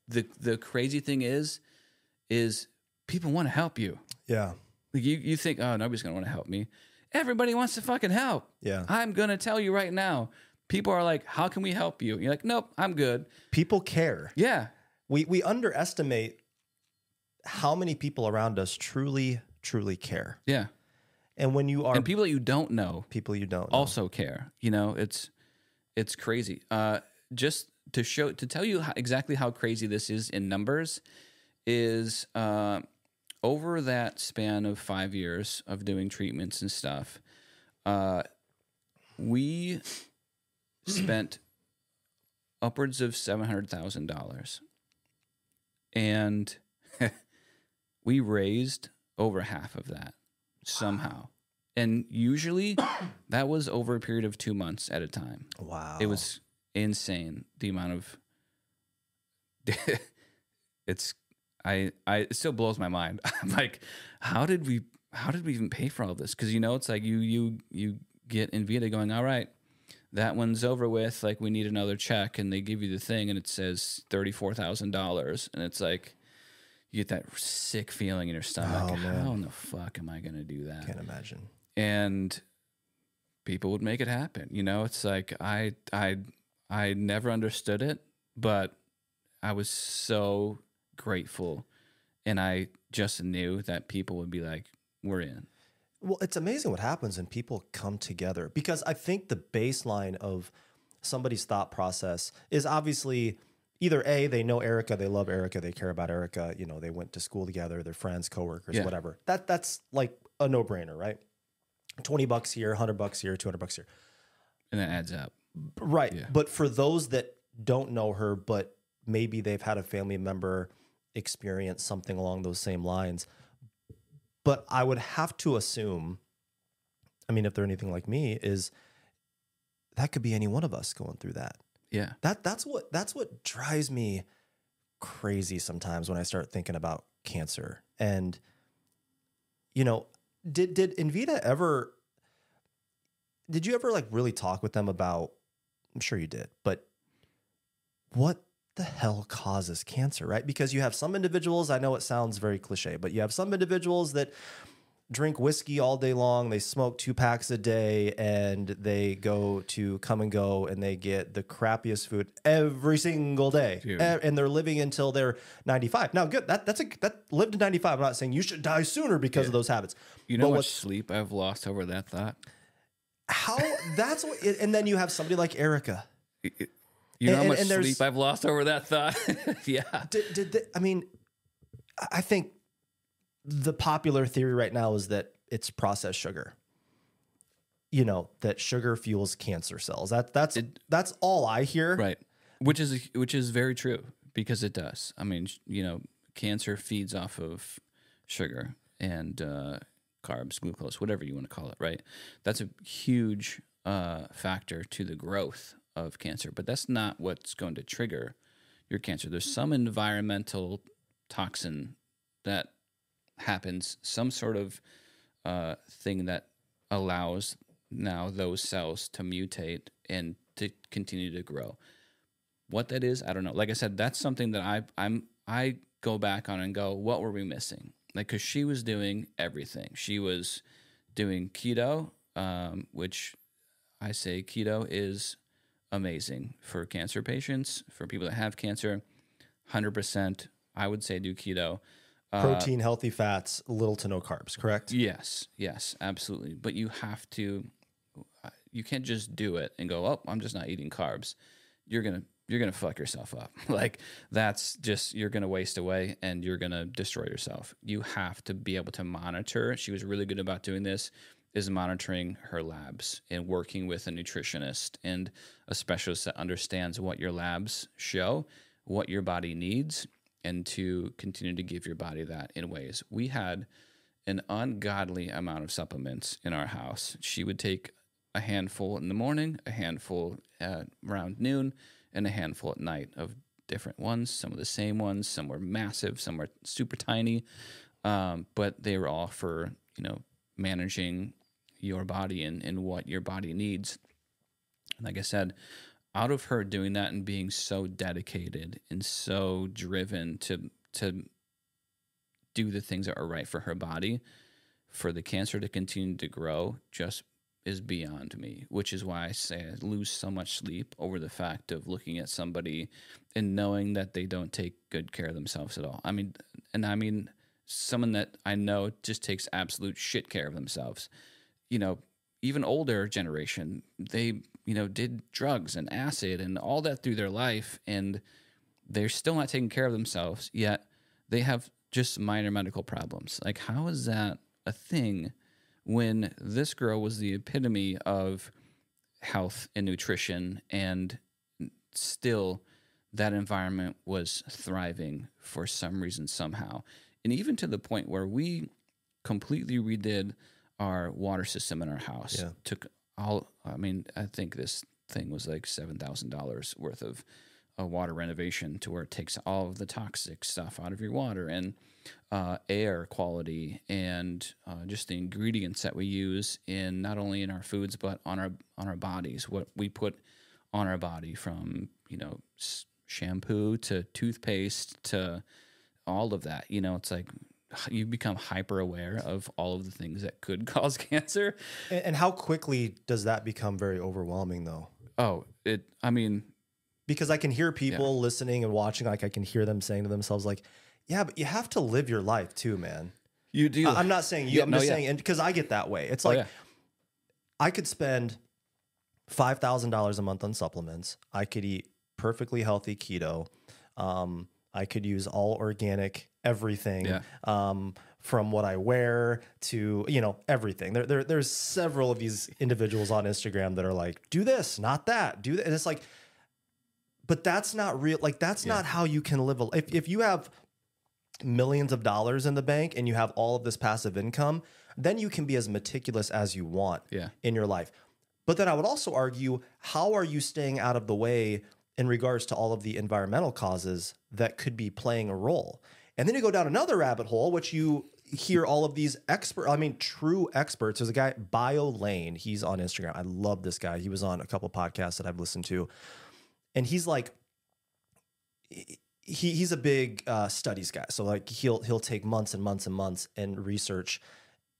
the the crazy thing is, is people want to help you. Yeah. Like you you think, oh, nobody's gonna want to help me. Everybody wants to fucking help. Yeah. I'm gonna tell you right now, people are like, "How can we help you?" You're like, "Nope, I'm good." People care. Yeah, We we underestimate how many people around us truly truly care. yeah. And when you are And people that you don't know people you don't know. also care. You know, it's it's crazy. Uh, just to show to tell you how, exactly how crazy this is in numbers is uh, over that span of five years of doing treatments and stuff. Uh, we spent upwards of seven hundred thousand dollars, and we raised over half of that somehow. And usually that was over a period of two months at a time. wow. It was insane the amount of it's I I it still blows my mind. I'm like, how did we how did we even pay for all this? Because you know it's like you you you get Envita going, all right, that one's over with. Like we need another check, and they give you the thing, and it says thirty four thousand dollars, and it's like you get that sick feeling in your stomach. Oh. How in the fuck am I gonna do that? can't imagine. and people would make it happen. You know, it's like I I I never understood it, but I was so grateful and I just knew that people would be like, We're in. Well, it's amazing what happens when people come together because I think the baseline of somebody's thought process is obviously either A, they know Erika, they love Erika, they care about Erika, you know, they went to school together, they're friends, coworkers, Yeah. whatever. That that's like a no-brainer, right? 20 bucks here, 100 bucks here, 200 bucks here. And that adds up. Right. Yeah. But for those that don't know her, but maybe they've had a family member experience something along those same lines. But I would have to assume, I mean, if they're anything like me, is that could be any one of us going through that. Yeah. That that's what that's what drives me crazy sometimes when I start thinking about cancer. And you know, did did Envita ever did you ever like really talk with them about I'm sure you did, but what the hell causes cancer, right? Because you have some individuals, I know it sounds very cliche, but you have some individuals that drink whiskey all day long, they smoke two packs a day, and they go to come and go and they get the crappiest food every single day. Dude. And they're living until they're 95. Now, good. That that's a that lived to 95. I'm not saying you should die sooner because of those habits. You know But how much sleep I've lost over that thought? How that's what and then you have somebody like Erika. You know And- how much and there's- sleep I've lost over that thought? yeah. Did, did the, I mean, I- think the popular theory right now is that it's processed sugar. You know that sugar fuels cancer cells. That that's that's all I hear. Right. Which is which is very true because it does. I mean, you know, cancer feeds off of sugar and uh, carbs, glucose, whatever you want to call it. Right. That's a huge uh, factor to the growth of cancer, but that's not what's going to trigger your cancer. There's some environmental toxin that happens, some sort of uh, thing that allows now those cells to mutate and to continue to grow. What that is, I don't know. Like I said, that's something that I I'm I go back on and go, what were we missing? Like, because she was doing everything. She was doing keto, um, which I say keto is amazing for cancer patients, for people that have cancer. Hundred percent, I would say do keto. Uh, Protein, healthy fats, little to no carbs. Correct. Yes, yes, absolutely. But you have to. You can't just do it and go, "Oh, I'm just not eating carbs." You're gonna you're gonna fuck yourself up. like that's just you're gonna waste away and you're gonna destroy yourself. You have to be able to monitor. She was really good about doing this. Is monitoring her labs and working with a nutritionist and a specialist that understands what your labs show, what your body needs, and to continue to give your body that in ways. We had an ungodly amount of supplements in our house. She would take a handful in the morning, a handful at around noon, and a handful at night of different ones. Some of the same ones, some were massive, some were super tiny, um, but they were all for you know managing your body and, and what your body needs. Like I said, out of her doing that and being so dedicated and so driven to to do the things that are right for her body, for the cancer to continue to grow, just is beyond me, which is why I say I lose so much sleep over the fact of looking at somebody and knowing that they don't take good care of themselves at all. I mean, and I mean, someone that I know just takes absolute shit care of themselves. You know, even older generation, they, you know, did drugs and acid and all that through their life, and they're still not taking care of themselves, yet they have just minor medical problems. Like, how is that a thing when this girl was the epitome of health and nutrition and still that environment was thriving for some reason somehow and even to the point where we completely redid our water system in our house Yeah. took all i mean i think this thing was like $7000 worth of a water renovation to where it takes all of the toxic stuff out of your water and uh, air quality and uh, just the ingredients that we use in not only in our foods but on our on our bodies what we put on our body from you know s- shampoo to toothpaste to all of that you know it's like you become hyper aware of all of the things that could cause cancer And, and how quickly does that become very overwhelming, though? oh it i mean Because I can hear people listening and watching, like I can hear them saying to themselves, like, "Yeah, but you have to live your life too, man." you do I- I'm not saying you. Yeah, I'm no, just yeah. saying, and because I get that way, it's Oh, like yeah. I could spend five thousand dollars a month on supplements. I could eat perfectly healthy keto. Um, I could use all organic everything. Yeah. Um, from what I wear to you know everything. There, there, there's several of these individuals on Instagram that are like, do this, not that, do that, and it's like, but that's not real. Like that's not how you can live. A, if if you have millions of dollars in the bank and you have all of this passive income, then you can be as meticulous as you want Yeah. in your life. But then I would also argue, how are you staying out of the way in regards to all of the environmental causes that could be playing a role? And then you go down another rabbit hole, which you hear all of these expert, I mean, true experts. There's a guy, Biolayne. He's on Instagram. I love this guy. He was on a couple podcasts that I've listened to. And he's like, he he's a big uh, studies guy. So like he'll he'll take months and months and months and research,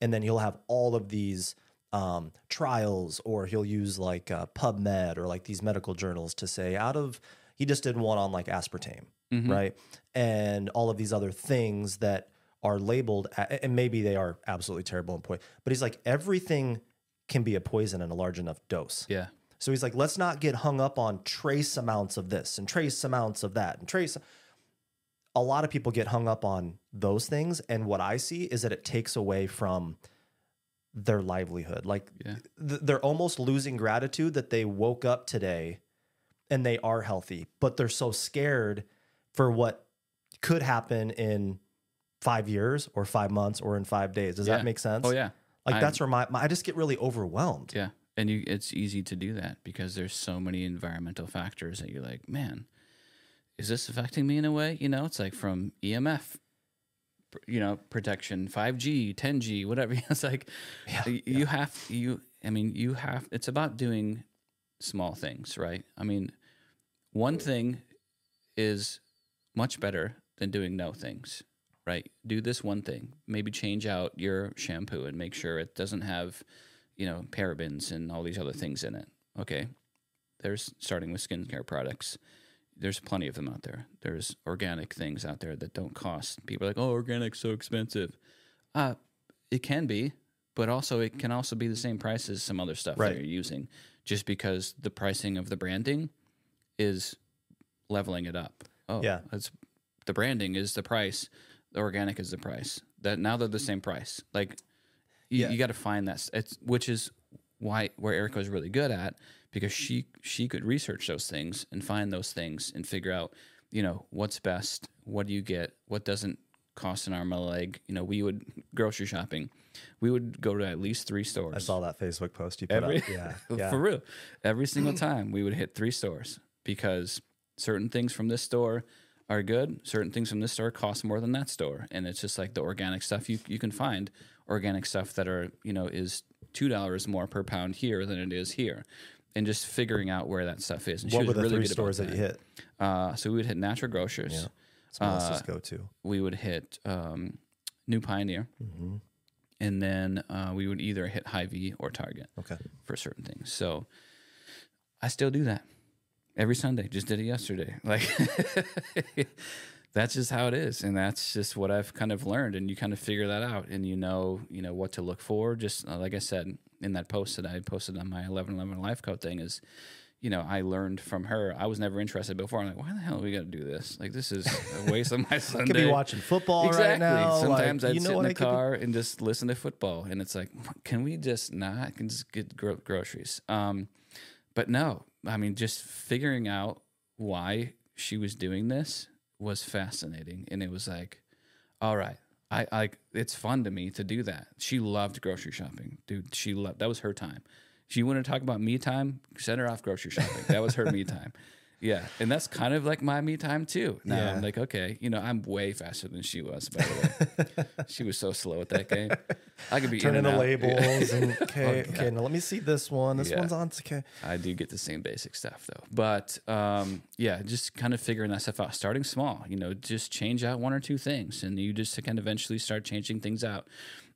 and then he'll have all of these um, trials, or he'll use like uh, PubMed or like these medical journals to say out of he just did one on like aspartame, right, and all of these other things that are labeled, and maybe they are absolutely terrible and poison, but he's like everything can be a poison in a large enough dose. yeah So he's like, let's not get hung up on trace amounts of this and trace amounts of that and trace. A lot of people get hung up on those things. And what I see is that it takes away from their livelihood. Like Yeah. th- they're almost losing gratitude that they woke up today and they are healthy, but they're so scared for what could happen in five years or five months or in five days. Does Yeah. that make sense? oh yeah Like I- that's where my, my I just get really overwhelmed. Yeah. And you it's easy to do that because there's so many environmental factors that you're like, man, is this affecting me in a way? You know, it's like from EMF, you know, protection, 5G, 10G, whatever. It's like y- you have you I mean, you have it's about doing small things, right? I mean, one thing is much better than doing no things, right? Do this one thing. Maybe change out your shampoo and make sure it doesn't have, you know, parabens and all these other things in it. Okay. There's starting with skincare products. There's plenty of them out there. There's organic things out there that don't cost. People are like, oh, organic's so expensive. Uh, it can be, but also it can also be the same price as some other stuff Right. that you're using, just because the pricing of the branding is leveling it up. Oh, Yeah. that's the branding is the price, the organic is the price. That now they're the same price. Like you, Yeah. you got to find that. It's which is why where Erika was really good at because she she could research those things and find those things and figure out you know what's best, what do you get, what doesn't cost an arm and a leg. You know, we would grocery shopping. We would go to at least three stores. I saw that Facebook post you put Every- up. Yeah. yeah. For real. Every single time we would hit three stores because certain things from this store are good, certain things from this store cost more than that store. And it's just like the organic stuff you you can find organic stuff that are, you know, is two dollars more per pound here than it is here. And just figuring out where that stuff is. And she What were the really three stores that you hit? Uh, so we would hit natural grocers. Yeah. Melissa's Uh, go to. We would hit um, New Pioneer. Mm-hmm. and then uh, we would either hit Hy-Vee or Target Okay. for certain things. So I still do that every Sunday. Just did it yesterday. Like that's just how it is, and that's just what I've kind of learned. And you kind of figure that out, and you know, you know what to look for. Just uh, like I said in that post that I posted on my eleven eleven life code thing is. You know, I learned from her. I was never interested before. I'm like, why the hell are we got to do this? Like, this is a waste of my Sunday. I could be watching football exactly. right now. Sometimes like, I'd you know sit in the car and just listen to football, and it's like, can we just not? I can just get gro- groceries. Um, but no, I mean, just figuring out why she was doing this was fascinating, and it was like, all right, I like it's fun to me to do that. She loved grocery shopping, dude. She loved that was her time. She wanted to talk about me time. Send her off grocery shopping. That was her me time. Yeah, and that's kind of like my me time too. Now Yeah. I'm like, okay, you know, I'm way faster than she was. By the way, she was so slow at that game. I could be in turning the out. labels and okay, Oh, okay. Now let me see this one. This Yeah. one's on. Okay. I do get the same basic stuff though. But um, yeah, just kind of figuring that stuff out, starting small, you know, just change out one or two things and you just can eventually start changing things out.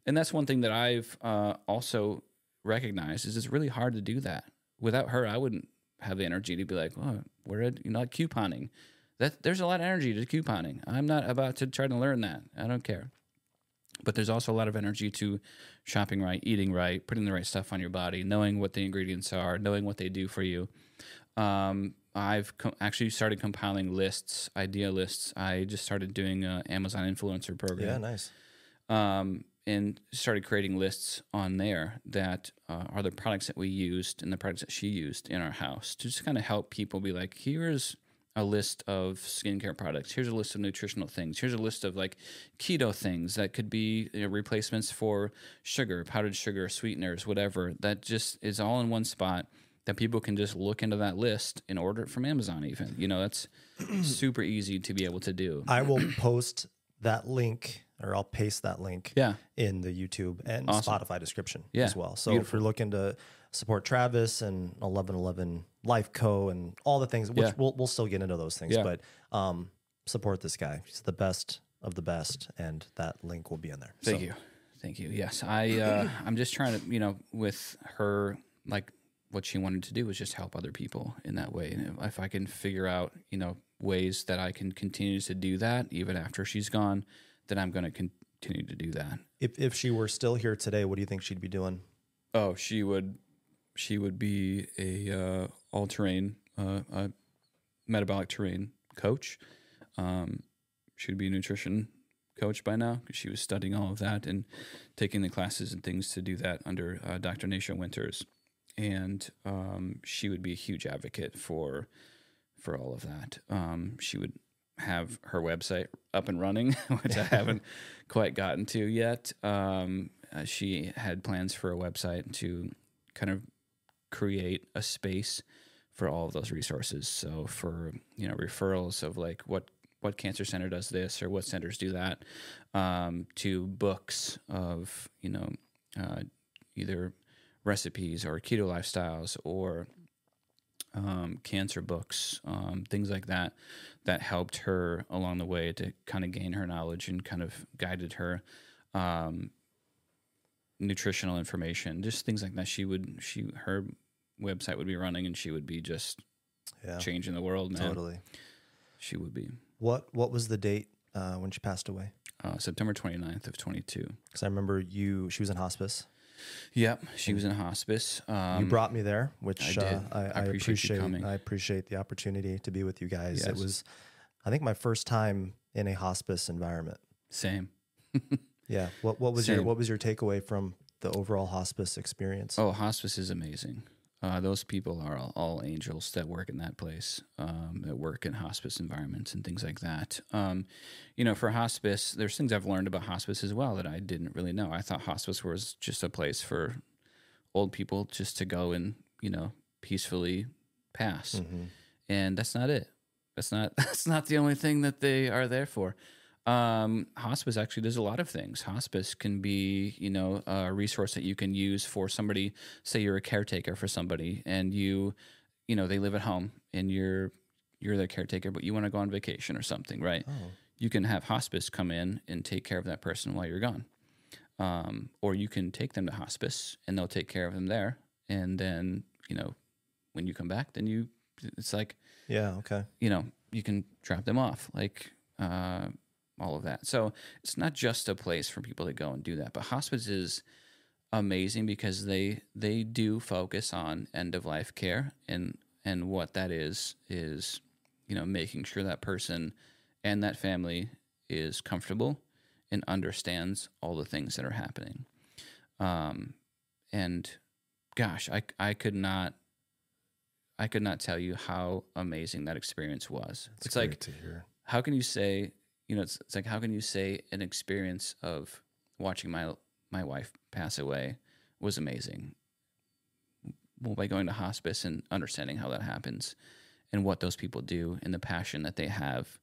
And that's one thing that I've uh, also recognized is it's really hard to do that. Without her, I wouldn't have the energy to be like, oh, we're at, you know, like couponing. That there's a lot of energy to couponing. I'm not about to try to learn that. I don't care. But there's also a lot of energy to shopping right, eating right, putting the right stuff on your body, knowing what the ingredients are, knowing what they do for you. Um, I've co- actually started compiling lists, idea lists. I just started doing a Amazon influencer program. Yeah, nice. um, and started creating lists on there that uh, are the products that we used and the products that she used in our house to just kind of help people be like, here's a list of skincare products. Here's a list of nutritional things. Here's a list of like keto things that could be you know, replacements for sugar, powdered sugar, sweeteners, whatever. That just is all in one spot that people can just look into that list and order it from Amazon. Even you know that's super easy to be able to do. I will post that link or I'll paste that link Yeah, in the YouTube and Awesome. Spotify description Yeah, as well. So if you're looking to support Travis and 1111 Life Co and all the things, which Yeah. we'll, we'll still get into those things, Yeah. but um, support this guy. He's the best of the best, and that link will be in there. Thank So, you. Thank you. Yes, I uh, I'm just trying to you know with her like what she wanted to do was just help other people in that way, and if I can figure out you know ways that I can continue to do that even after she's gone, then I'm going to continue to do that. If, if she were still here today, what do you think she'd be doing? Oh, she would she would be a uh, all terrain uh, a metabolic terrain coach. Um, she would be a nutrition coach by now because she was studying all of that and taking the classes and things to do that under uh, Dr. Nasha Winters, and um, she would be a huge advocate for for all of that. Um, she would have her website up and running, which I haven't quite gotten to yet. Um, uh, she had plans for a website to kind of create a space for all of those resources. So for you know referrals of like what what cancer center does this or what centers do that, um, to books of you know uh, either recipes or keto lifestyles or um, cancer books, um, things like that, that helped her along the way to kind of gain her knowledge and kind of guided her. Um, nutritional information, just things like that. She would, she, her website would be running and she would be just Yeah, changing the world, man. totally. She would be. What What was the date uh, when she passed away? Uh, September 29th of 22. Because I remember you. She was in hospice. Yep. She was in hospice. Um, you brought me there, which I. Uh, I, I I appreciate you appreciate. coming. I appreciate the opportunity to be with you guys. It was, I think, my first time in a hospice environment. same. Yeah. What What was your What was your takeaway from the overall hospice experience? Oh, hospice is amazing. Uh, those people are all, all angels that work in that place, um, that work in hospice environments and things like that. Um, you know, for hospice, there's things I've learned about hospice as well that I didn't really know. I thought hospice was just a place for old people just to go and you know peacefully pass, Mhm. and that's not it. That's not that's not the only thing that they are there for. Um, hospice actually does a lot of things. Hospice can be, you know, a resource that you can use for somebody. Say you're a caretaker for somebody, and you, you know, they live at home, and you're you're their caretaker, but you want to go on vacation or something, right? Oh, You can have hospice come in and take care of that person while you're gone. um, or you can take them to hospice and they'll take care of them there. And then you know when you come back, then you it's like Yeah. Okay. you know you can drop them off like uh, all of that. So it's not just a place for people to go and do that, but hospice is amazing because they they do focus on end of life care and and what that is is you know making sure that person and that family is comfortable and understands all the things that are happening. Um and gosh i i could not i could not tell you how amazing that experience was. It's like how can you say you know it's, it's like how can you say an experience of watching my my wife pass away was amazing? Well by going to hospice and understanding how that happens and what those people do and the passion that they have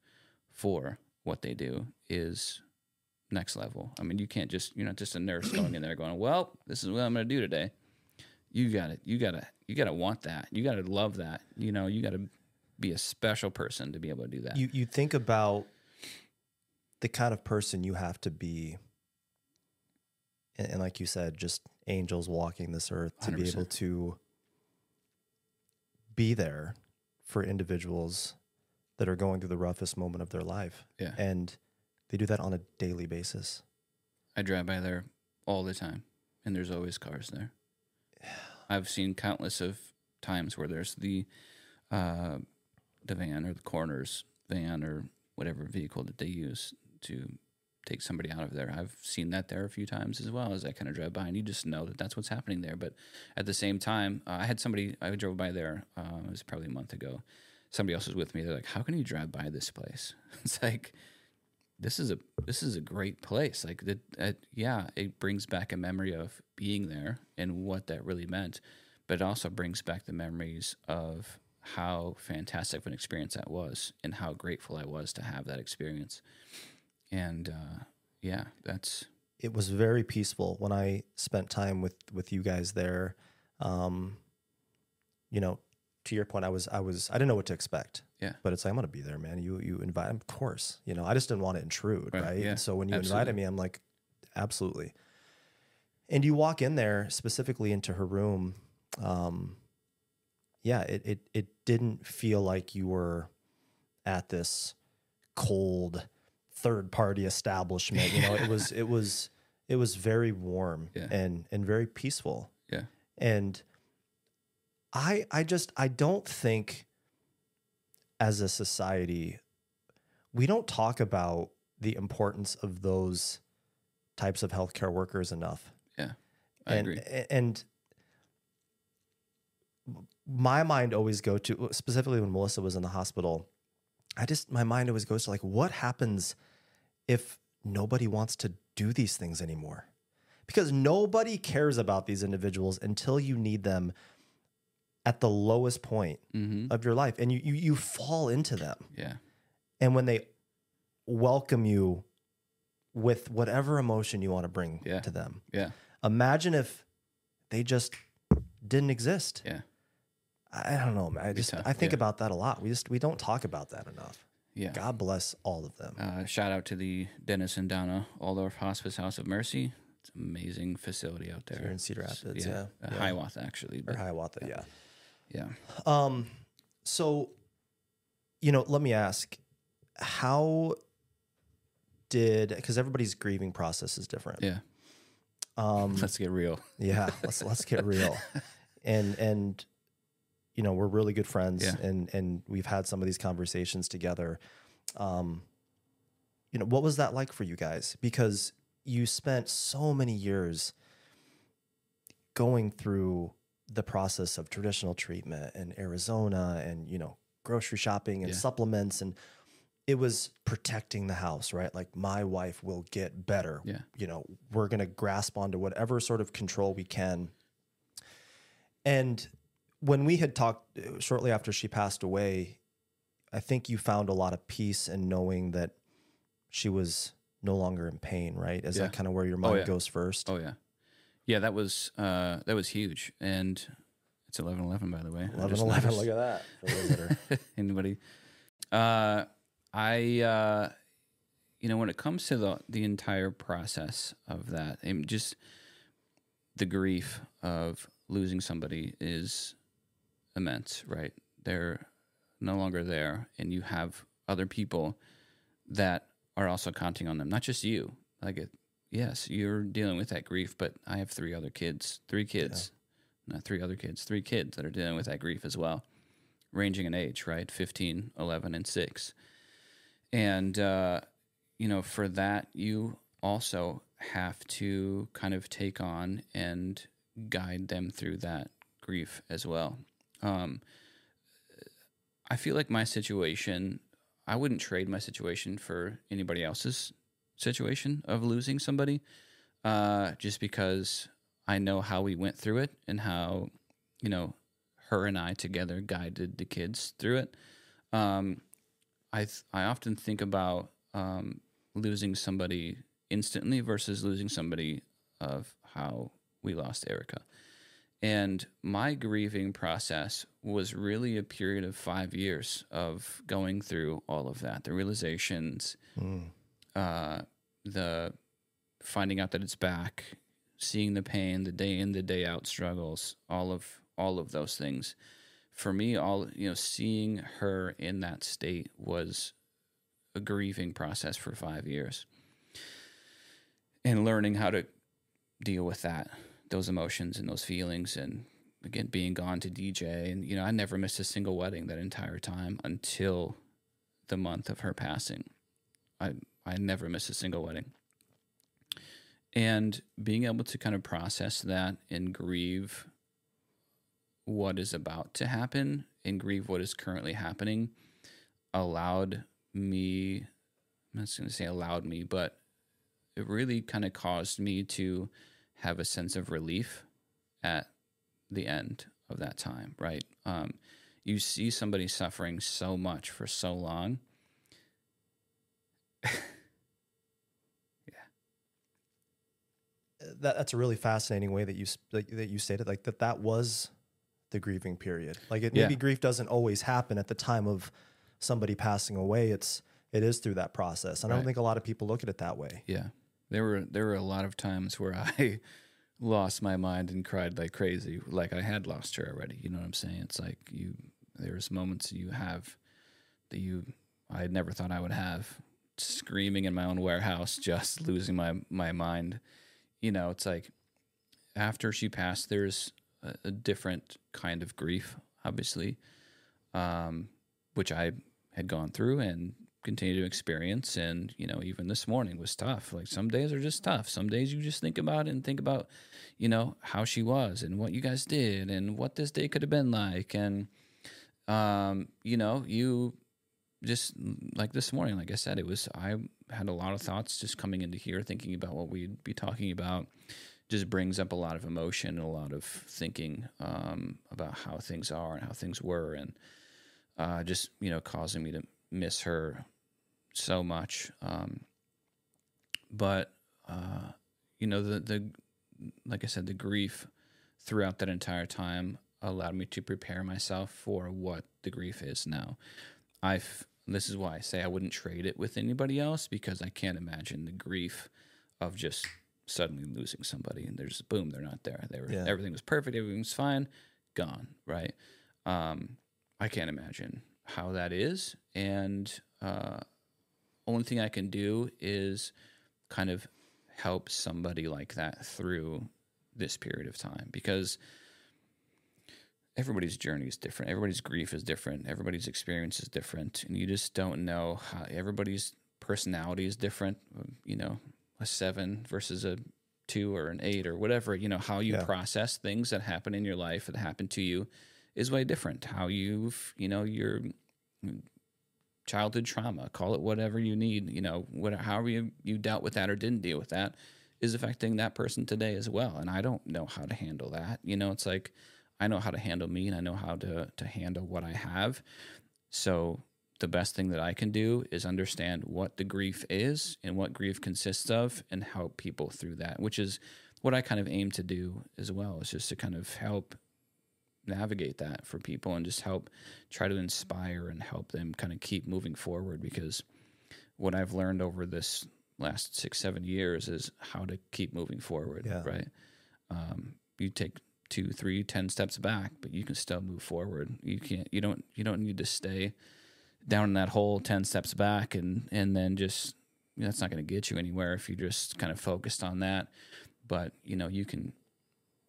for what they do is next level. I mean you can't just you're not just a nurse going in there going well this is what i'm going to do today. You got it. you got to you got to want that. You got to love that. You know you got to be a special person to be able to do that. You you think about the kind of person you have to be, and, and like you said, just angels walking this earth to be 100%. able to be there for individuals that are going through the roughest moment of their life, yeah and they do that on a daily basis. I drive by there all the time, and there's always cars there. I've seen countless of times where there's the uh, the van or the coroner's van or whatever vehicle that they use to take somebody out of there. I've seen that there a few times as well as I kind of drive by, and you just know that that's what's happening there. But at the same time, uh, I had somebody I drove by there. Uh, it was probably a month ago. Somebody else was with me. They're like, "How can you drive by this place?" It's like this is a this is a great place. Like that, yeah, it brings back a memory of being there and what that really meant, but it also brings back the memories of how fantastic of an experience that was and how grateful I was to have that experience. And uh, yeah, that's it was very peaceful when I spent time with with you guys there. Um, you know, to your point, I was I was I didn't know what to expect. Yeah. But it's like I'm gonna be there, man. You you invite, of course. You know, I just didn't want to intrude, Right, right? yeah, And so when you absolutely. invited me, I'm like, absolutely. And you walk in there specifically into her room. Um, yeah, it it it didn't feel like you were at this cold third party establishment. You know, it was it was it was very warm Yeah. and and very peaceful. Yeah. And I I just I don't think as a society we don't talk about the importance of those types of healthcare workers enough. Yeah. I and, agree. And my mind always go to specifically when Melissa was in the hospital. I just my mind always goes to like what happens if nobody wants to do these things anymore? Because nobody cares about these individuals until you need them at the lowest point hmm of your life and you you, you fall into them. Yeah, And when they welcome you with whatever emotion you want to bring Yeah. to them. yeah, Imagine if they just didn't exist. yeah, I I don't know. man. I just I think yeah. about that a lot. We just we don't talk about that enough. Yeah. God bless all of them. Uh, shout out to the Dennis and Donna Oldorf Hospice House of Mercy. It's an amazing facility out there. Here in Cedar Rapids, yeah, Uh, yeah. Hiawatha actually. or Hiawatha, yeah. yeah, Um, so, you know, let me ask, how did because everybody's grieving process is different. yeah. Um, Let's get real. yeah. Let's let's get real, and and you know we're really good friends, Yeah. and and we've had some of these conversations together. Um, you know, what was that like for you guys? Because you spent so many years going through the process of traditional treatment in Arizona and, you know, grocery shopping and Yeah. supplements. And it was protecting the house, right? Like, my wife will get better. Yeah. You know, we're going to grasp onto whatever sort of control we can. And when we had talked uh, shortly after she passed away, I think you found a lot of peace in knowing that she was no longer in pain, right? Is Yeah. that kind of where your mind yeah. goes first? Oh yeah, yeah. That was uh, that was huge, and it's eleven eleven by the way. I 11 just 11. noticed. Look at that. For those that are- Anybody? Uh, I uh, you know, when it comes to the the entire process of that, and just the grief of losing somebody is immense, right? They're no longer there, and you have other people that are also counting on them, not just you. Like, it, yes, you're dealing with that grief, but I have three other kids, three kids, not three other kids, three kids that are dealing with that grief as well, ranging in age, right? 15, 11, and 6. And, uh, you know, for that, you also have to kind of take on and guide them through that grief as well. Um, I feel like my situation, I wouldn't trade my situation for anybody else's situation of losing somebody, uh, just because I know how we went through it and how, you know, her and I together guided the kids through it. Um, I th- I often think about um, losing somebody instantly versus losing somebody of how we lost Erika. And my grieving process was really a period of five years of going through all of that, the realizations, Mm. uh, the finding out that it's back, seeing the pain, the day in, the day out struggles, all of all of those things. For me, all you know, seeing her in that state was a grieving process for five years, and learning how to deal with that, those emotions and those feelings, and again being gone to DJ, and you know, I never missed a single wedding that entire time until the month of her passing. I I never missed a single wedding. And being able to kind of process that and grieve what is about to happen and grieve what is currently happening allowed me, I'm not going to say allowed me, but it really kind of caused me to have a sense of relief at the end of that time, right? Um, you see somebody suffering so much for so long. that that's a really fascinating way that you that you stated like that that was the grieving period like it, maybe Yeah. grief doesn't always happen at the time of somebody passing away it's it is through that process and i don't think a lot of people look at it that way Yeah. There were there were a lot of times where I lost my mind and cried like crazy, like I had lost her already. You know what I'm saying? It's like you there's moments you have that you I never thought I would have screaming in my own warehouse, just losing my my mind. You know, it's like after she passed, there's a, a different kind of grief, obviously, um, which I had gone through and continue to experience. And, you know, even this morning was tough. Like some days are just tough. Some days you just think about it and think about, you know, how she was and what you guys did and what this day could have been like. And, um, you know, you just like this morning, like I said, it was, I had a lot of thoughts just coming into here, thinking about what we'd be talking about. Just brings up a lot of emotion and a lot of thinking um, about how things are and how things were, and uh, just you know causing me to miss her so much. Um, but uh, you know the the like I said, the grief throughout that entire time allowed me to prepare myself for what the grief is now. I've this is why I say I wouldn't trade it with anybody else because I can't imagine the grief of just suddenly losing somebody and there's boom they're not there. They were Yeah. everything was perfect, everything was fine, gone, right? Um, I can't imagine how that is, and uh, only thing I can do is kind of help somebody like that through this period of time because everybody's journey is different. Everybody's grief is different. Everybody's experience is different. And you just don't know how everybody's personality is different. You know, a seven versus a two or an eight or whatever, you know, how you Yeah. process things that happen in your life that happen to you is way different. How you've, you know, your childhood trauma, call it whatever you need, you know, what, however you, you dealt with that or didn't deal with that is affecting that person today as well. And I don't know how to handle that. You know, it's like I know how to handle me and I know how to to handle what I have. So the best thing that I can do is understand what the grief is and what grief consists of and help people through that, which is what I kind of aim to do as well, is just to kind of help navigate that for people and just help try to inspire and help them kind of keep moving forward because what I've learned over this last six, seven years is how to keep moving forward. Yeah. Right. Um, you take two, three, ten steps back, but you can still move forward. You can't. You don't. You don't need to stay down in that hole ten steps back and and then just you know, that's not going to get you anywhere if you're just kind of focused on that. But you know, you can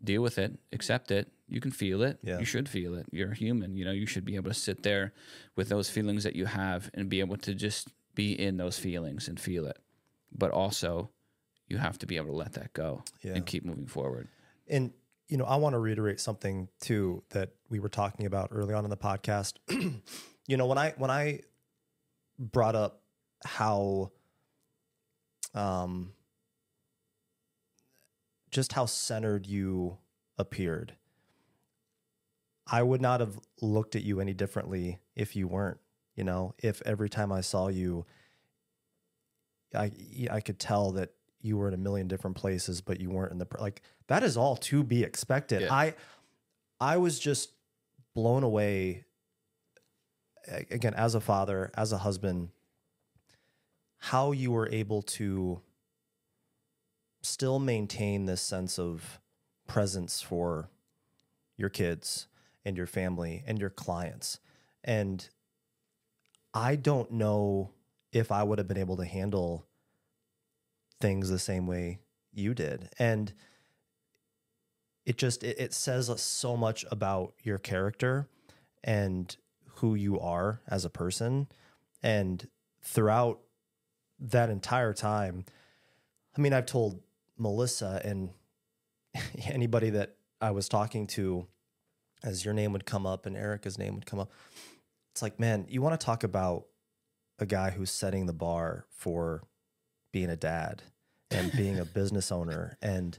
deal with it, accept it. You can feel it. Yeah. You should feel it. You're human. You know, you should be able to sit there with those feelings that you have and be able to just be in those feelings and feel it. But also, you have to be able to let that go Yeah. and keep moving forward. And you know, I want to reiterate something too that we were talking about early on in the podcast. you know, when I when I brought up how um just how centered you appeared. I would not have looked at you any differently if you weren't, you know, if every time I saw you I I could tell that you were in a million different places but you weren't in the like that is all to be expected. Yeah. I I was just blown away again as a father, as a husband how you were able to still maintain this sense of presence for your kids and your family and your clients. And I don't know if I would have been able to handle things the same way you did. And it just it, it says so much about your character and who you are as a person. And throughout that entire time, I mean, I've told Melissa and anybody that I was talking to as your name would come up and Erika's name would come up. It's like, man, you want to talk about a guy who's setting the bar for being a dad and being a business owner. And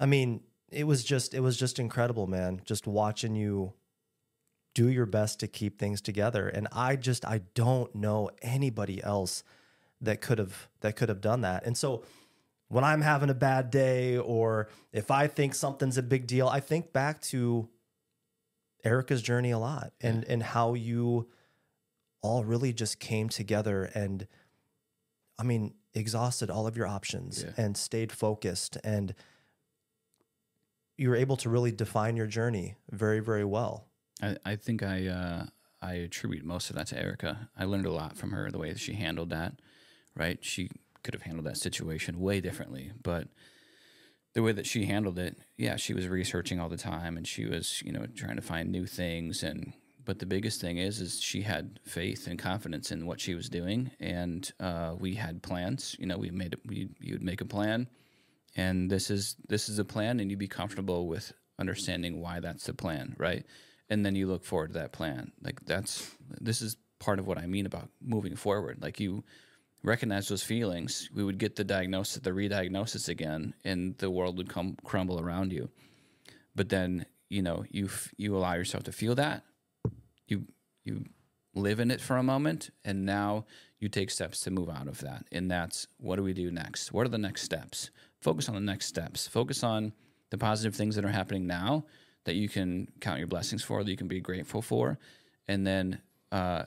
I mean, it was just it was just incredible, man. Just watching you do your best to keep things together. And I just I don't know anybody else that could have that could have done that. And so when I'm having a bad day or if I think something's a big deal, I think back to Erika's journey a lot and and how you all really just came together and I mean exhausted all of your options Yeah. and stayed focused and you were able to really define your journey very very well. I, I think I uh, I attribute most of that to Erika. I learned a lot from her, the way that she handled that. Right, she could have handled that situation way differently, but the way that she handled it, yeah, she was researching all the time, and she was you know trying to find new things. And but the biggest thing is, is she had faith and confidence in what she was doing, and uh, we had plans. You know, we made it. We you would make a plan, and this is this is a plan, and you'd be comfortable with understanding why that's the plan, right? and then you look forward to that plan. Like that's this is part of what I mean about moving forward. Like you recognize those feelings, we would get the diagnosis, the re-diagnosis again, and the world would come crumble around you. But then you know you f- you allow yourself to feel that you you live in it for a moment, and now you take steps to move out of that. And that's what do we do next? What are the next steps? Focus on the next steps. Focus on the positive things that are happening now that you can count your blessings for, that you can be grateful for, and then uh,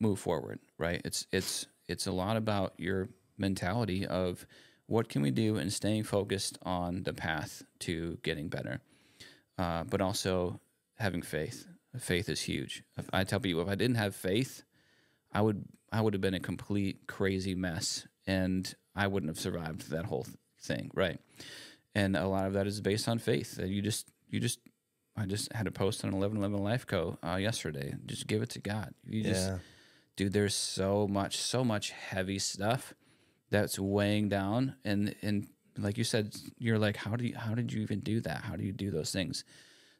move forward. Right? It's it's it's a lot about your mentality of what can we do and staying focused on the path to getting better, uh, but also having faith. Faith is huge. If I tell people if I didn't have faith, I would I would have been a complete crazy mess, and I wouldn't have survived that whole th- thing. Right? And a lot of that is based on faith. That you just you just I just had a post on Eleven Eleven Life Co. Uh, yesterday. Just give it to God. You just yeah. Dude there's so much so much heavy stuff that's weighing down and and like you said you're like how do you how did you even do that? How do you do those things?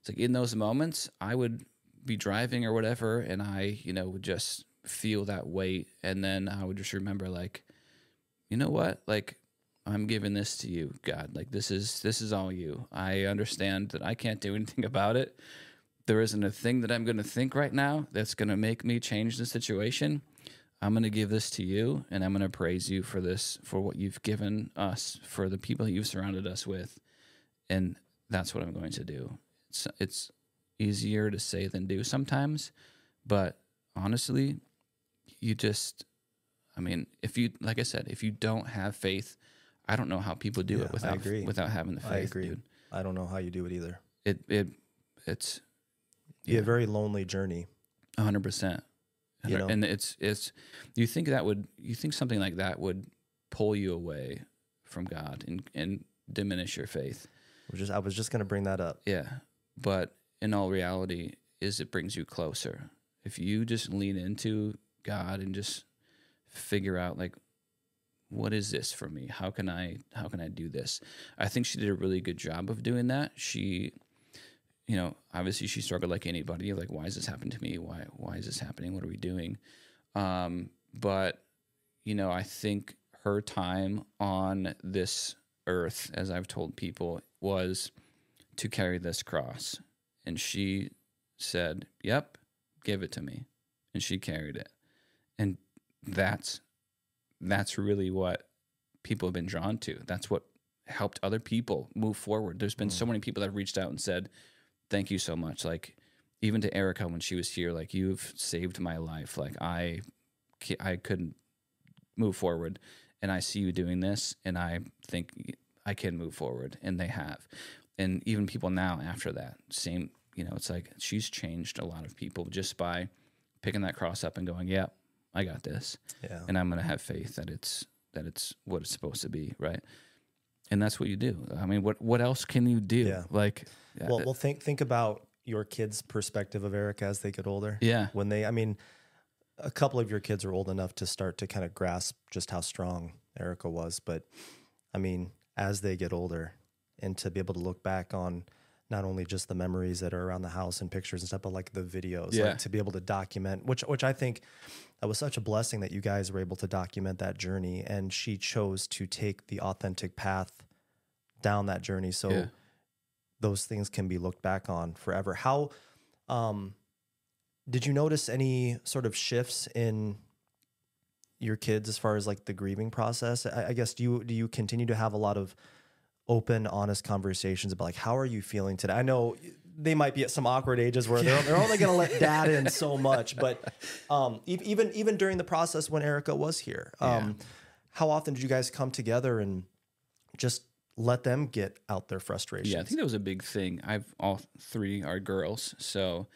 It's like in those moments i would be driving or whatever and i you know would just feel that weight. And then i would just remember like you know what? Like i'm giving this to you god. Like this is this is all you. I understand that i can't do anything about it there isn't a thing that I'm going to think right now that's going to make me change the situation. I'm going to give this to you and I'm going to praise you for this, for what you've given us, for the people that you've surrounded us with. And that's what I'm going to do. It's, it's easier to say than do sometimes, but honestly, you just, I mean, if you like I said, if you don't have faith, I don't know how people do Yeah, it without without having the faith. I agree. dude. I don't know how you do it either. It it it's Be a very lonely journey. hundred percent. You know? And it's it's you think that would you think something like that would pull you away from God and and diminish your faith. We're just I was just gonna bring that up. Yeah. But in all reality is it brings you closer. If you just lean into God and just figure out like what is this for me? How can I how can I do this? I think she did a really good job of doing that. She you know, obviously she struggled like anybody, like why is this happening to me? Why why is this happening? What are we doing? Um, but you know, I think her time on this earth, as I've told people, was to carry this cross. And she said, Yep, give it to me. And she carried it. And that's that's really what people have been drawn to. That's what helped other people move forward. There's been so many people that have reached out and said, Thank you so much. Like even to Erika when she was here, like you've saved my life. Like I I couldn't move forward and I see you doing this and I think I can move forward and they have. And even people now after that, same, you know, it's like she's changed a lot of people just by picking that cross up and going, "Yep, I got this." Yeah. And I'm going to have faith that it's that it's what it's supposed to be, right? And that's what you do. I mean, what what else can you do? Yeah. Like Well, uh, well, think think about your kids' perspective of Erika as they get older. yeah. When they, I mean, a couple of your kids are old enough to start to kind of grasp just how strong Erika was, but I mean, as they get older, and to be able to look back on not only just the memories that are around the house and pictures and stuff, but like the videos, Yeah. like to be able to document, which which I think that was such a blessing that you guys were able to document that journey, and she chose to take the authentic path down that journey. So Yeah. those things can be looked back on forever. How um did you notice any sort of shifts in your kids as far as like the grieving process? I, I guess do you do you continue to have a lot of open, honest conversations about like how are you feeling today? I know they might be at some awkward ages where they're, they're only going to let dad in so much, but um, even even during the process when Erika was here, um, how often did you guys come together and just let them get out their frustrations? Yeah, I think that was a big thing. I've all three are girls, so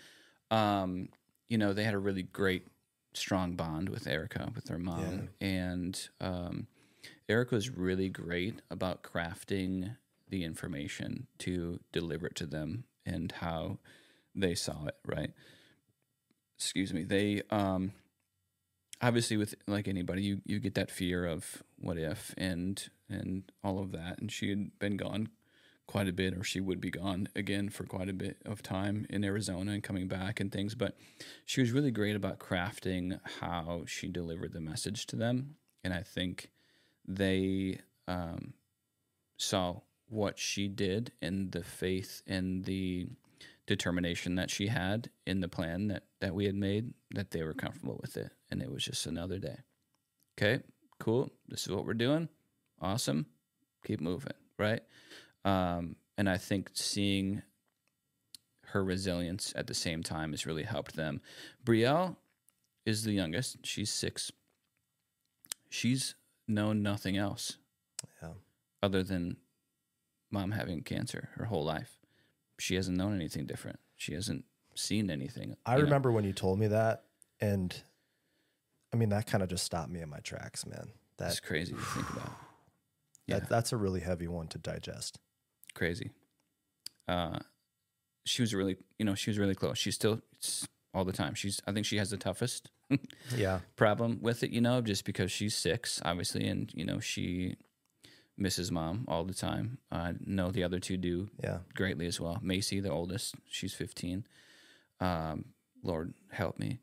um, you know they had a really great, strong bond with Erika, with their mom, and Erika was really great about crafting the information to deliver it to them and how they saw it. Right? Excuse me. They um, obviously with like anybody, you you get that fear of what if and and all of that. And she had been gone quite a bit, or she would be gone again for quite a bit of time in Arizona and coming back and things. But she was really great about crafting how she delivered the message to them, and I think they um, saw what she did and the faith and the determination that she had in the plan that that we had made that they were comfortable with it. And it was just another day. Okay cool. This is what we're doing. Awesome. Keep moving right? Um, and i think seeing her resilience at the same time has really helped them. Brielle is the youngest. She's six. She's known nothing else Yeah. other than mom having cancer her whole life she hasn't known anything different she hasn't seen anything I you know? remember when you told me that, and I mean that kind of just stopped me in my tracks, man. That, it's crazy to think about yeah that that's a really heavy one to digest. crazy. Uh, she was really, you know, she was really close. She's still all the time. She's, I think she has the toughest Yeah, problem with it, you know, just because she's six, obviously, and you know she misses mom all the time. I know the other two do yeah, greatly as well. Macy, the oldest, she's fifteen. Um, Lord help me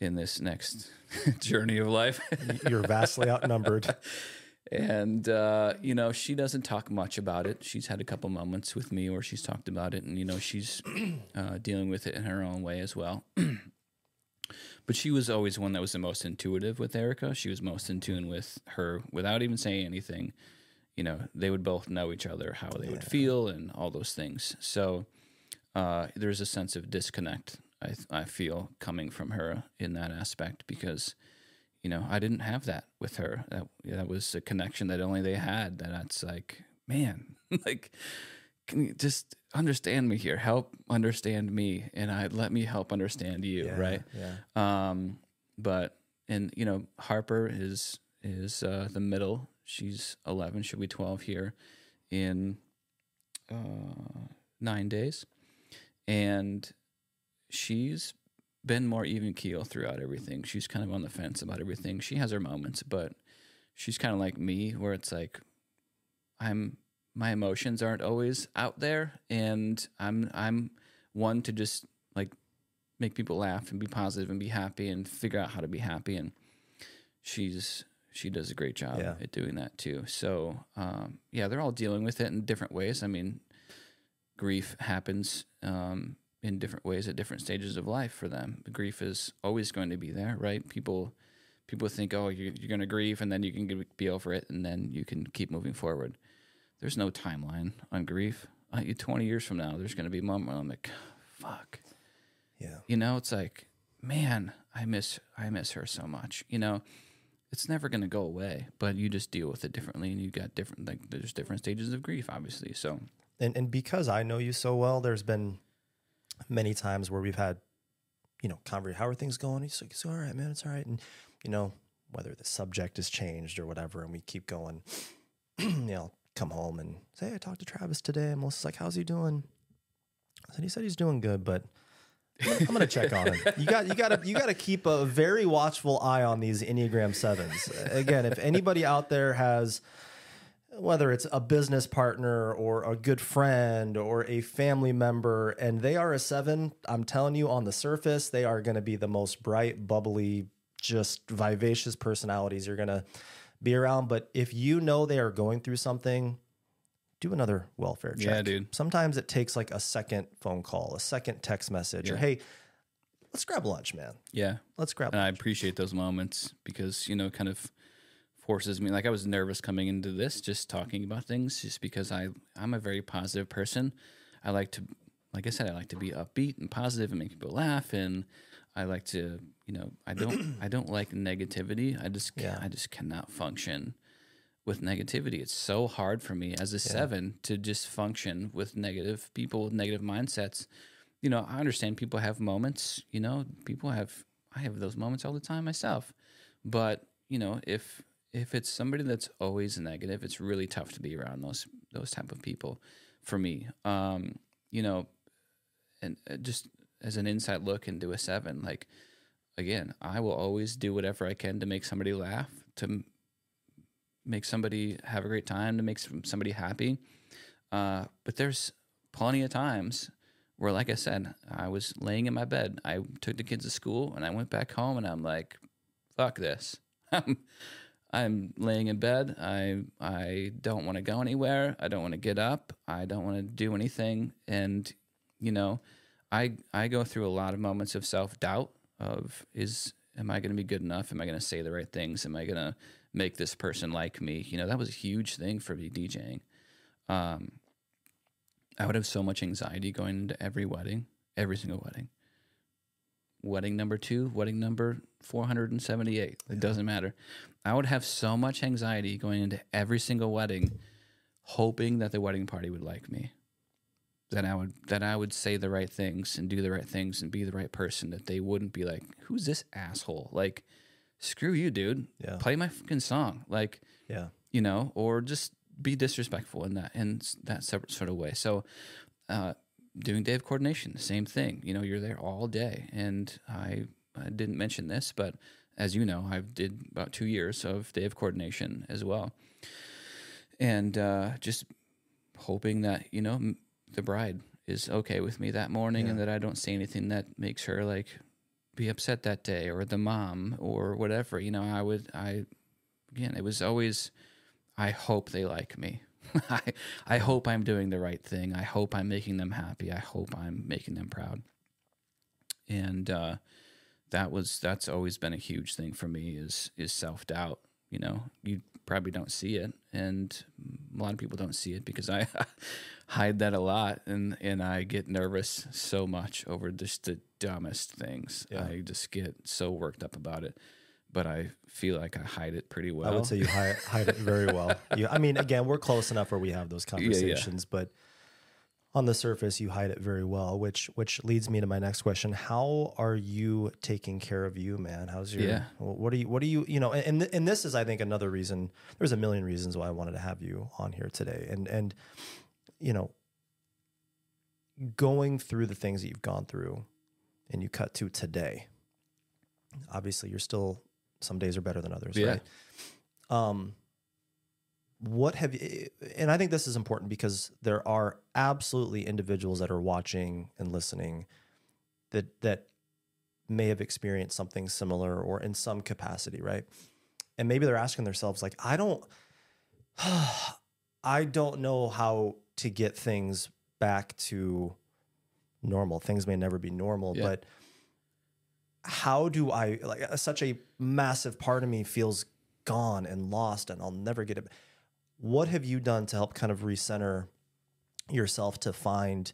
in this next journey of life. you're vastly outnumbered. and uh, you know she doesn't talk much about it. She's had a couple moments with me where she's talked about it and you know she's uh, dealing with it in her own way as well. But she was always one that was the most intuitive with erika. She was most in tune with her without even saying anything. You know they would both know each other how they would feel and all those things. So uh, there's a sense of disconnect I, I feel coming from her in that aspect because you know, I didn't have that with her. That that was a connection that only they had. That that's like, man, like, can you just understand me here? Help understand me, and I let me help understand you, Yeah, right? Yeah. Um, but and you know, Harper is is uh, the middle. She's eleven. She'll be twelve here in uh, nine days, and she's been more even keel throughout everything. She's kind of on the fence about everything. She has her moments, but she's kind of like me, where it's like I'm my emotions aren't always out there, and I'm I'm one to just like make people laugh and be positive and be happy and figure out how to be happy and she's she does a great job Yeah. at doing that too so um, yeah they're all dealing with it in different ways i mean grief happens um, in different ways at different stages of life for them. Grief is always going to be there right? People people think oh you're, you're going to grieve and then you can get, be over it and then you can keep moving forward. There's no timeline on grief. Uh, you 20 years from now there's going to be a moment where i'm like fuck. Yeah. you know it's like man i miss i miss her so much you know? It's never going to go away but you just deal with it differently and you got different like there's different stages of grief obviously so And and because I know you so well, there's been many times where we've had, you know, conver how are things going? He's like, it's all right, man, it's all right. And, you know, whether the subject has changed or whatever, and we keep going, you know, come home and say, I talked to Travis today. And Melissa's like, how's he doing? I said, he said he's doing good, but I'm gonna check on him. You got you gotta you gotta keep a very watchful eye on these Enneagram sevens. Again, if anybody out there has whether it's a business partner or a good friend or a family member and they are a seven i'm telling you on the surface they are going to be the most bright bubbly just vivacious personalities you're going to be around. But if you know they are going through something do another welfare check. Yeah, dude. sometimes it takes like a second phone call a second text message or hey let's grab lunch man. Yeah. Let's grab and i appreciate those moments because you know kind of forces me like i was nervous coming into this just talking about things just because i i'm a very positive person. I like to like i said i like to be upbeat and positive and make people laugh and i like to you know i don't i don't like negativity. I just Yeah. i just cannot function with negativity. It's so hard for me as a seven to just function with negative people with negative mindsets. You know i understand people have moments you know people have i have those moments all the time myself. But you know if if it's somebody that's always negative it's really tough to be around those those type of people for me. Um you know and uh, just as an inside look into a seven like again i will always do whatever i can to make somebody laugh to make somebody have a great time to make somebody happy. Uh, but there's plenty of times where like i said i was laying in my bed. I took the kids to school and i went back home and i'm like fuck this I'm, laying in bed. I I don't want to go anywhere. I don't want to get up. I don't want to do anything. And you know, I I go through a lot of moments of self doubt. Of is am I going to be good enough? Am I going to say the right things? Am I going to make this person like me? You know, that was a huge thing for me DJing. Um, I would have so much anxiety going into every wedding, every single wedding. Wedding number two, wedding number 478. It doesn't matter. I would have so much anxiety going into every single wedding, hoping that the wedding party would like me. That I would that I would say the right things and do the right things and be the right person. That they wouldn't be like, "Who's this asshole?" Like, screw you, dude. Yeah. Play my fucking song. Like, yeah you know, or just be disrespectful in that in that separate sort of way. So, uh, doing day of coordination, the same thing. You know, you're there all day, and I, I didn't mention this, but as you know, I did about two years of day of coordination as well, and uh, just hoping that you know the bride is okay with me that morning, and that I don't say anything that makes her like be upset that day, or the mom, or whatever. You know, I would I again, it was always, I hope they like me. I, I hope I'm doing the right thing. I hope I'm making them happy. I hope I'm making them proud. And uh, that was that's always been a huge thing for me is is self doubt. You know, you probably don't see it, and a lot of people don't see it because I hide that a lot, and and I get nervous so much over just the dumbest things. Yeah. I just get so worked up about it. But I feel like I hide it pretty well. I would say you hide, hide it very well. You, I mean, again, we're close enough where we have those yeah. conversations, but on the surface, you hide it very well. Which which leads me to my next question: How are you taking care of you, man? How's your? Yeah. What are you? What are you? You know, and and this is, I think, another reason. There's a million reasons why I wanted to have you on here today, and and you know, going through the things that you've gone through, and you cut to today. Obviously, you're still. Some days are better than others, Yeah. right? Um, what have you and i think this is important because there are absolutely individuals that are watching and listening that that may have experienced something similar or in some capacity right and maybe they're asking themselves like i don't i don't know how to get things back to normal things may never be normal Yeah. but how do i like uh, such a massive part of me feels gone and lost and i'll never get it what have you done to help kind of recenter yourself to find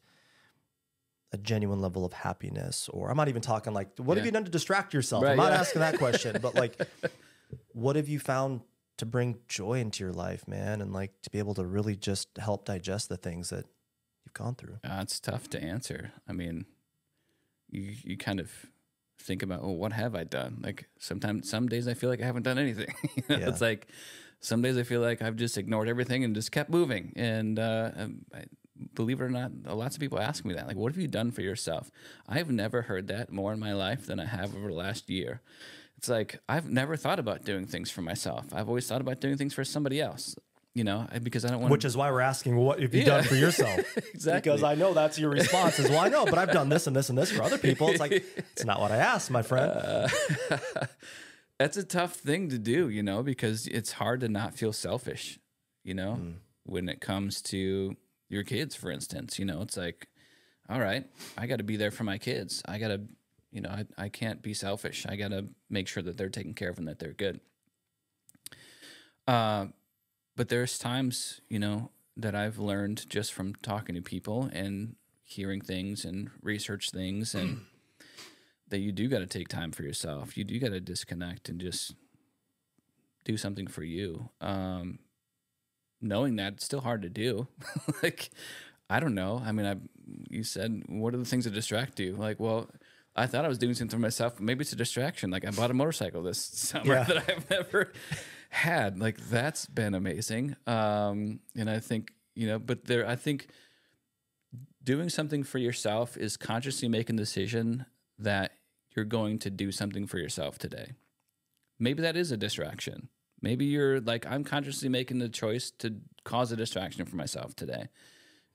a genuine level of happiness? Or i'm not even talking like what have you done to distract yourself? Right, i'm not yeah. asking that question but like what have you found to bring joy into your life man? And like to be able to really just help digest the things that you've gone through. Uh, it's tough to answer. I mean, you you kind of think about, well, what have I done? Like sometimes, some days I feel like I haven't done anything. Yeah. It's like some days I feel like I've just ignored everything and just kept moving. And uh, um, I, believe it or not, lots of people ask me that. Like, what have you done for yourself? I've never heard that more in my life than I have over the last year. It's like I've never thought about doing things for myself. I've always thought about doing things for somebody else. You know, because I don't want which is why we're asking what have you Yeah. done for yourself exactly because i know that's your response is well i know but i've done this and this and this for other people it's like it's not what i asked my friend Uh, that's a tough thing to do, you know, because it's hard to not feel selfish, you know, when it comes to your kids, for instance. You know, it's like, all right, I got to be there for my kids. I got to, you know, I, I can't be selfish. I got to make sure that they're taken care of and that they're good. Uh, but there's times, you know, that I've learned just from talking to people and hearing things and research things and that you do got to take time for yourself. You do got to disconnect and just do something for you. Um, knowing that it's still hard to do. like, I don't know. I mean, I you said what are the things that distract you? Like, well, I thought I was doing something for myself, but maybe it's a distraction. Like I bought a motorcycle this summer Yeah. that I've never had. Like that's been amazing. Um, and I think you know, but there, I think doing something for yourself is consciously making the decision that you're going to do something for yourself today. Maybe that is a distraction. Maybe you're like, I'm consciously making the choice to cause a distraction for myself today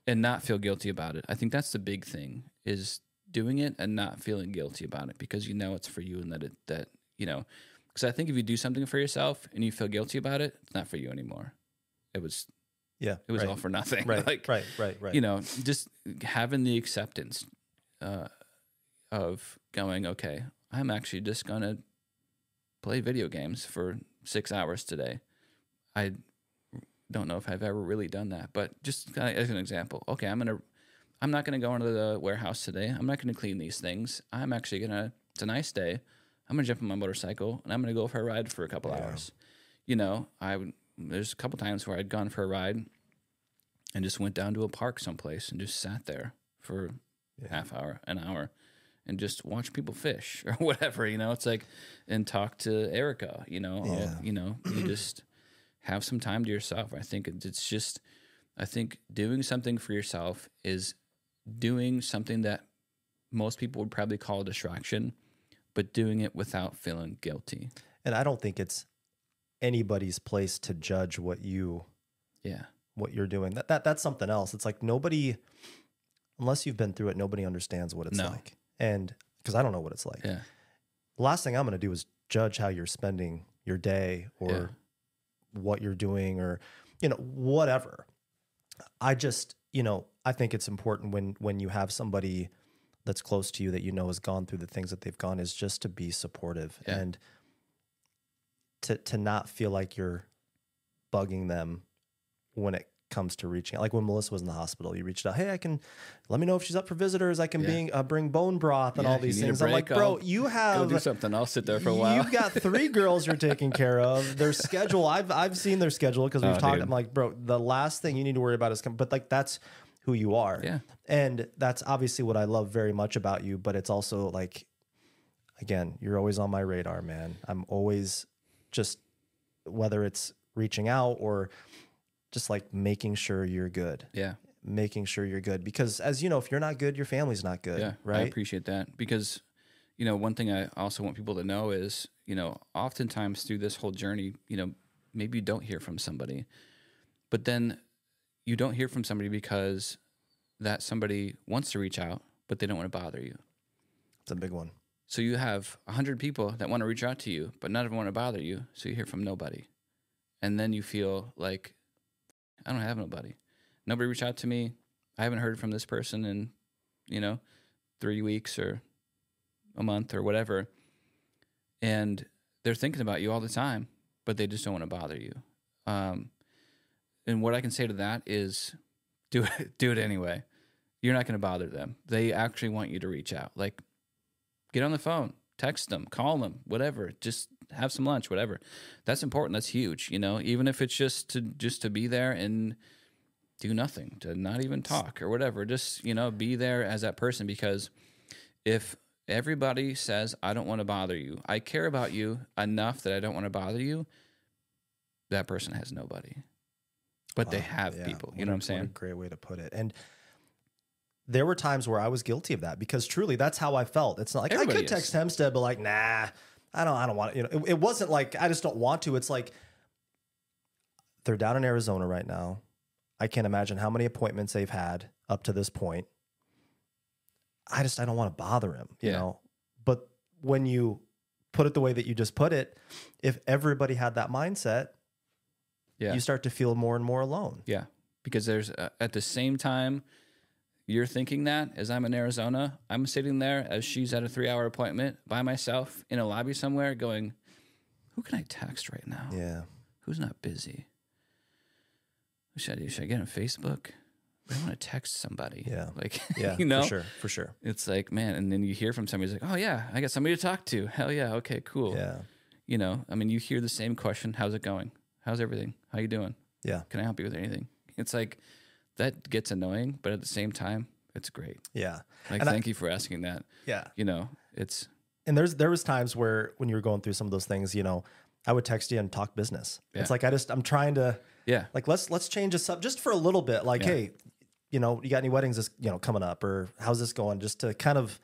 and not feel guilty about it. I think that's the big thing is doing it and not feeling guilty about it because you know it's for you and that it, that, you know, because I think if you do something for yourself and you feel guilty about it, it's not for you anymore. It was, yeah it was right. all for nothing. right like, right right right you know, just having the acceptance uh, of going, okay, I'm actually just gonna play video games for six hours today. I don't know if I've ever really done that, but just as an example, okay, I'm gonna, I'm not gonna go into the warehouse today. I'm not gonna clean these things. I'm actually gonna. It's a nice day. I'm gonna jump on my motorcycle and I'm gonna go for a ride for a couple Yeah. hours. You know, I would. There's a couple times where I'd gone for a ride and just went down to a park someplace and just sat there for half hour, an hour, and just watch people fish or whatever. You know, it's like and talk to Erika. You know, all- Yeah. you know, you just have some time to yourself. I think it's just, I think doing something for yourself is doing something that most people would probably call a distraction, but doing it without feeling guilty. and i don't think it's anybody's place to judge what you Yeah. what you're doing that, that that's something else it's like nobody unless you've been through it nobody understands what it's No. like and because i don't know what it's like Yeah. the last thing i'm going to do is judge how you're spending your day or Yeah. what you're doing or you know whatever i just you know i think it's important when when you have somebody that's close to you that you know has gone through the things that they've gone is just to be supportive Yeah. and to to not feel like you're bugging them when it comes to reaching out. Like when Melissa was in the hospital, you reached out, hey, I can let me know if she's up for visitors. I can bring uh, bring bone broth and Yeah, all these things. I'm like, bro, I'll you have do something. I'll sit there for a while. You've got three girls you're taking care of. Their schedule, I've I've seen their schedule because we've Oh, talked. dude. I'm like, bro, the last thing you need to worry about is, com-. but like that's who you are. Yeah. and that's obviously what I love very much about you. But it's also like, again, you're always on my radar, man. I'm always just whether it's reaching out or just like making sure you're good, yeah. making sure you're good. Because as you know, if you're not good, your family's not good. Yeah, right? I appreciate that because, you know, one thing I also want people to know is, you know, oftentimes through this whole journey, you know, maybe you don't hear from somebody, but then you don't hear from somebody because that somebody wants to reach out, but they don't want to bother you. it's a big one. So you have a hundred people that want to reach out to you, but none of them want to bother you. So you hear from nobody, and then you feel like I don't have nobody. Nobody reached out to me. I haven't heard from this person in, you know, three weeks or a month or whatever. And they're thinking about you all the time, but they just don't want to bother you. Um, and what I can say to that is, do it. Do it anyway. You're not going to bother them. They actually want you to reach out. Like get on the phone, text them, call them, whatever. Just have some lunch, whatever. That's important. That's huge. You know, even if it's just to just to be there and do nothing, to not even talk or whatever. Just you know, be there as that person because if everybody says I don't want to bother you, I care about you enough that I don't want to bother you, that person has nobody. But they uh, have yeah. people. You know what I'm saying? a great way to put it. And there were times where I was guilty of that because truly that's how I felt. It's not like I Everybody could text is. Hempstead, but like, nah, I don't, I don't want to, you know, it, it wasn't like, I just don't want to. It's like they're down in Arizona right now. I can't imagine how many appointments they've had up to this point. I just, I don't want to bother him, you Yeah. know, but when you put it the way that you just put it, if everybody had that mindset, Yeah. you start to feel more and more alone. Yeah, because there's uh, at the same time you're thinking that as I'm in Arizona, I'm sitting there as she's at a three hour appointment by myself in a lobby somewhere, going, "Who can I text right now? Yeah. Who's not busy? What should I do? Should I get on Facebook? I want to text somebody. Yeah. like Yeah, you know, for sure, for sure. it's like man, and then you hear from somebody who's like, "Oh yeah, I got somebody to talk to. Hell yeah, okay, cool." Yeah, You know, I mean, you hear the same question: "How's it going? How's everything? How you doing?" yeah, can I help you with anything? It's like that gets annoying, but at the same time, it's great. yeah, Like, And I- thank you for asking that. yeah. You know, it's And there's there was times where when you were going through some of those things, you know, I would text you and talk business. Yeah. It's like I just I'm trying to yeah, like let's let's change this up just for a little bit. Like, Yeah. hey, you know, you got any weddings this you know coming up or how's this going? Just to kind of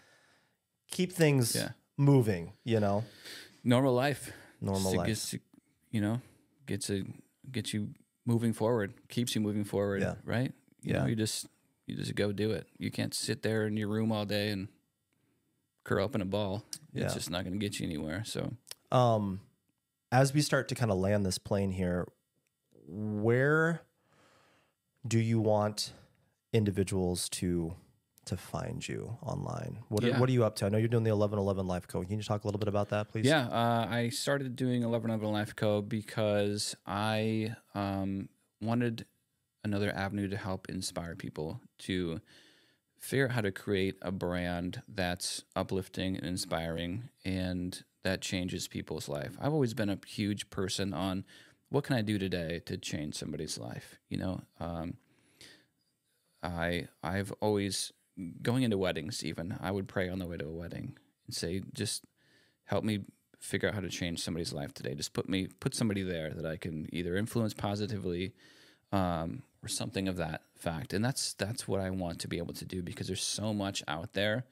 keep things Yeah. moving. You know, normal life. Normal life. you know, gets a gets you moving forward, keeps you moving forward. Yeah. Right. You Yeah. know, you just you just go do it. You can't sit there in your room all day and curl up in a ball. It's Yeah. just not going to get you anywhere. So um, as we start to kind of land this plane here, where do you want individuals to to find you online? What are, what are you up to? I know you're doing the 1111 Life Code. Can you talk a little bit about that, please? Yeah, uh, I started doing 1111 Life Co. because I um, wanted another avenue to help inspire people to figure out how to create a brand that's uplifting and inspiring and that changes people's life. I've always been a huge person on what can I do today to change somebody's life. You know, um, I I've always going into weddings. Even I would pray on the way to a wedding and say, just help me figure out how to change somebody's life today. Just put me put somebody there that I can either influence positively um, or something of that fact. And that's that's what I want to be able to do because there's so much out there,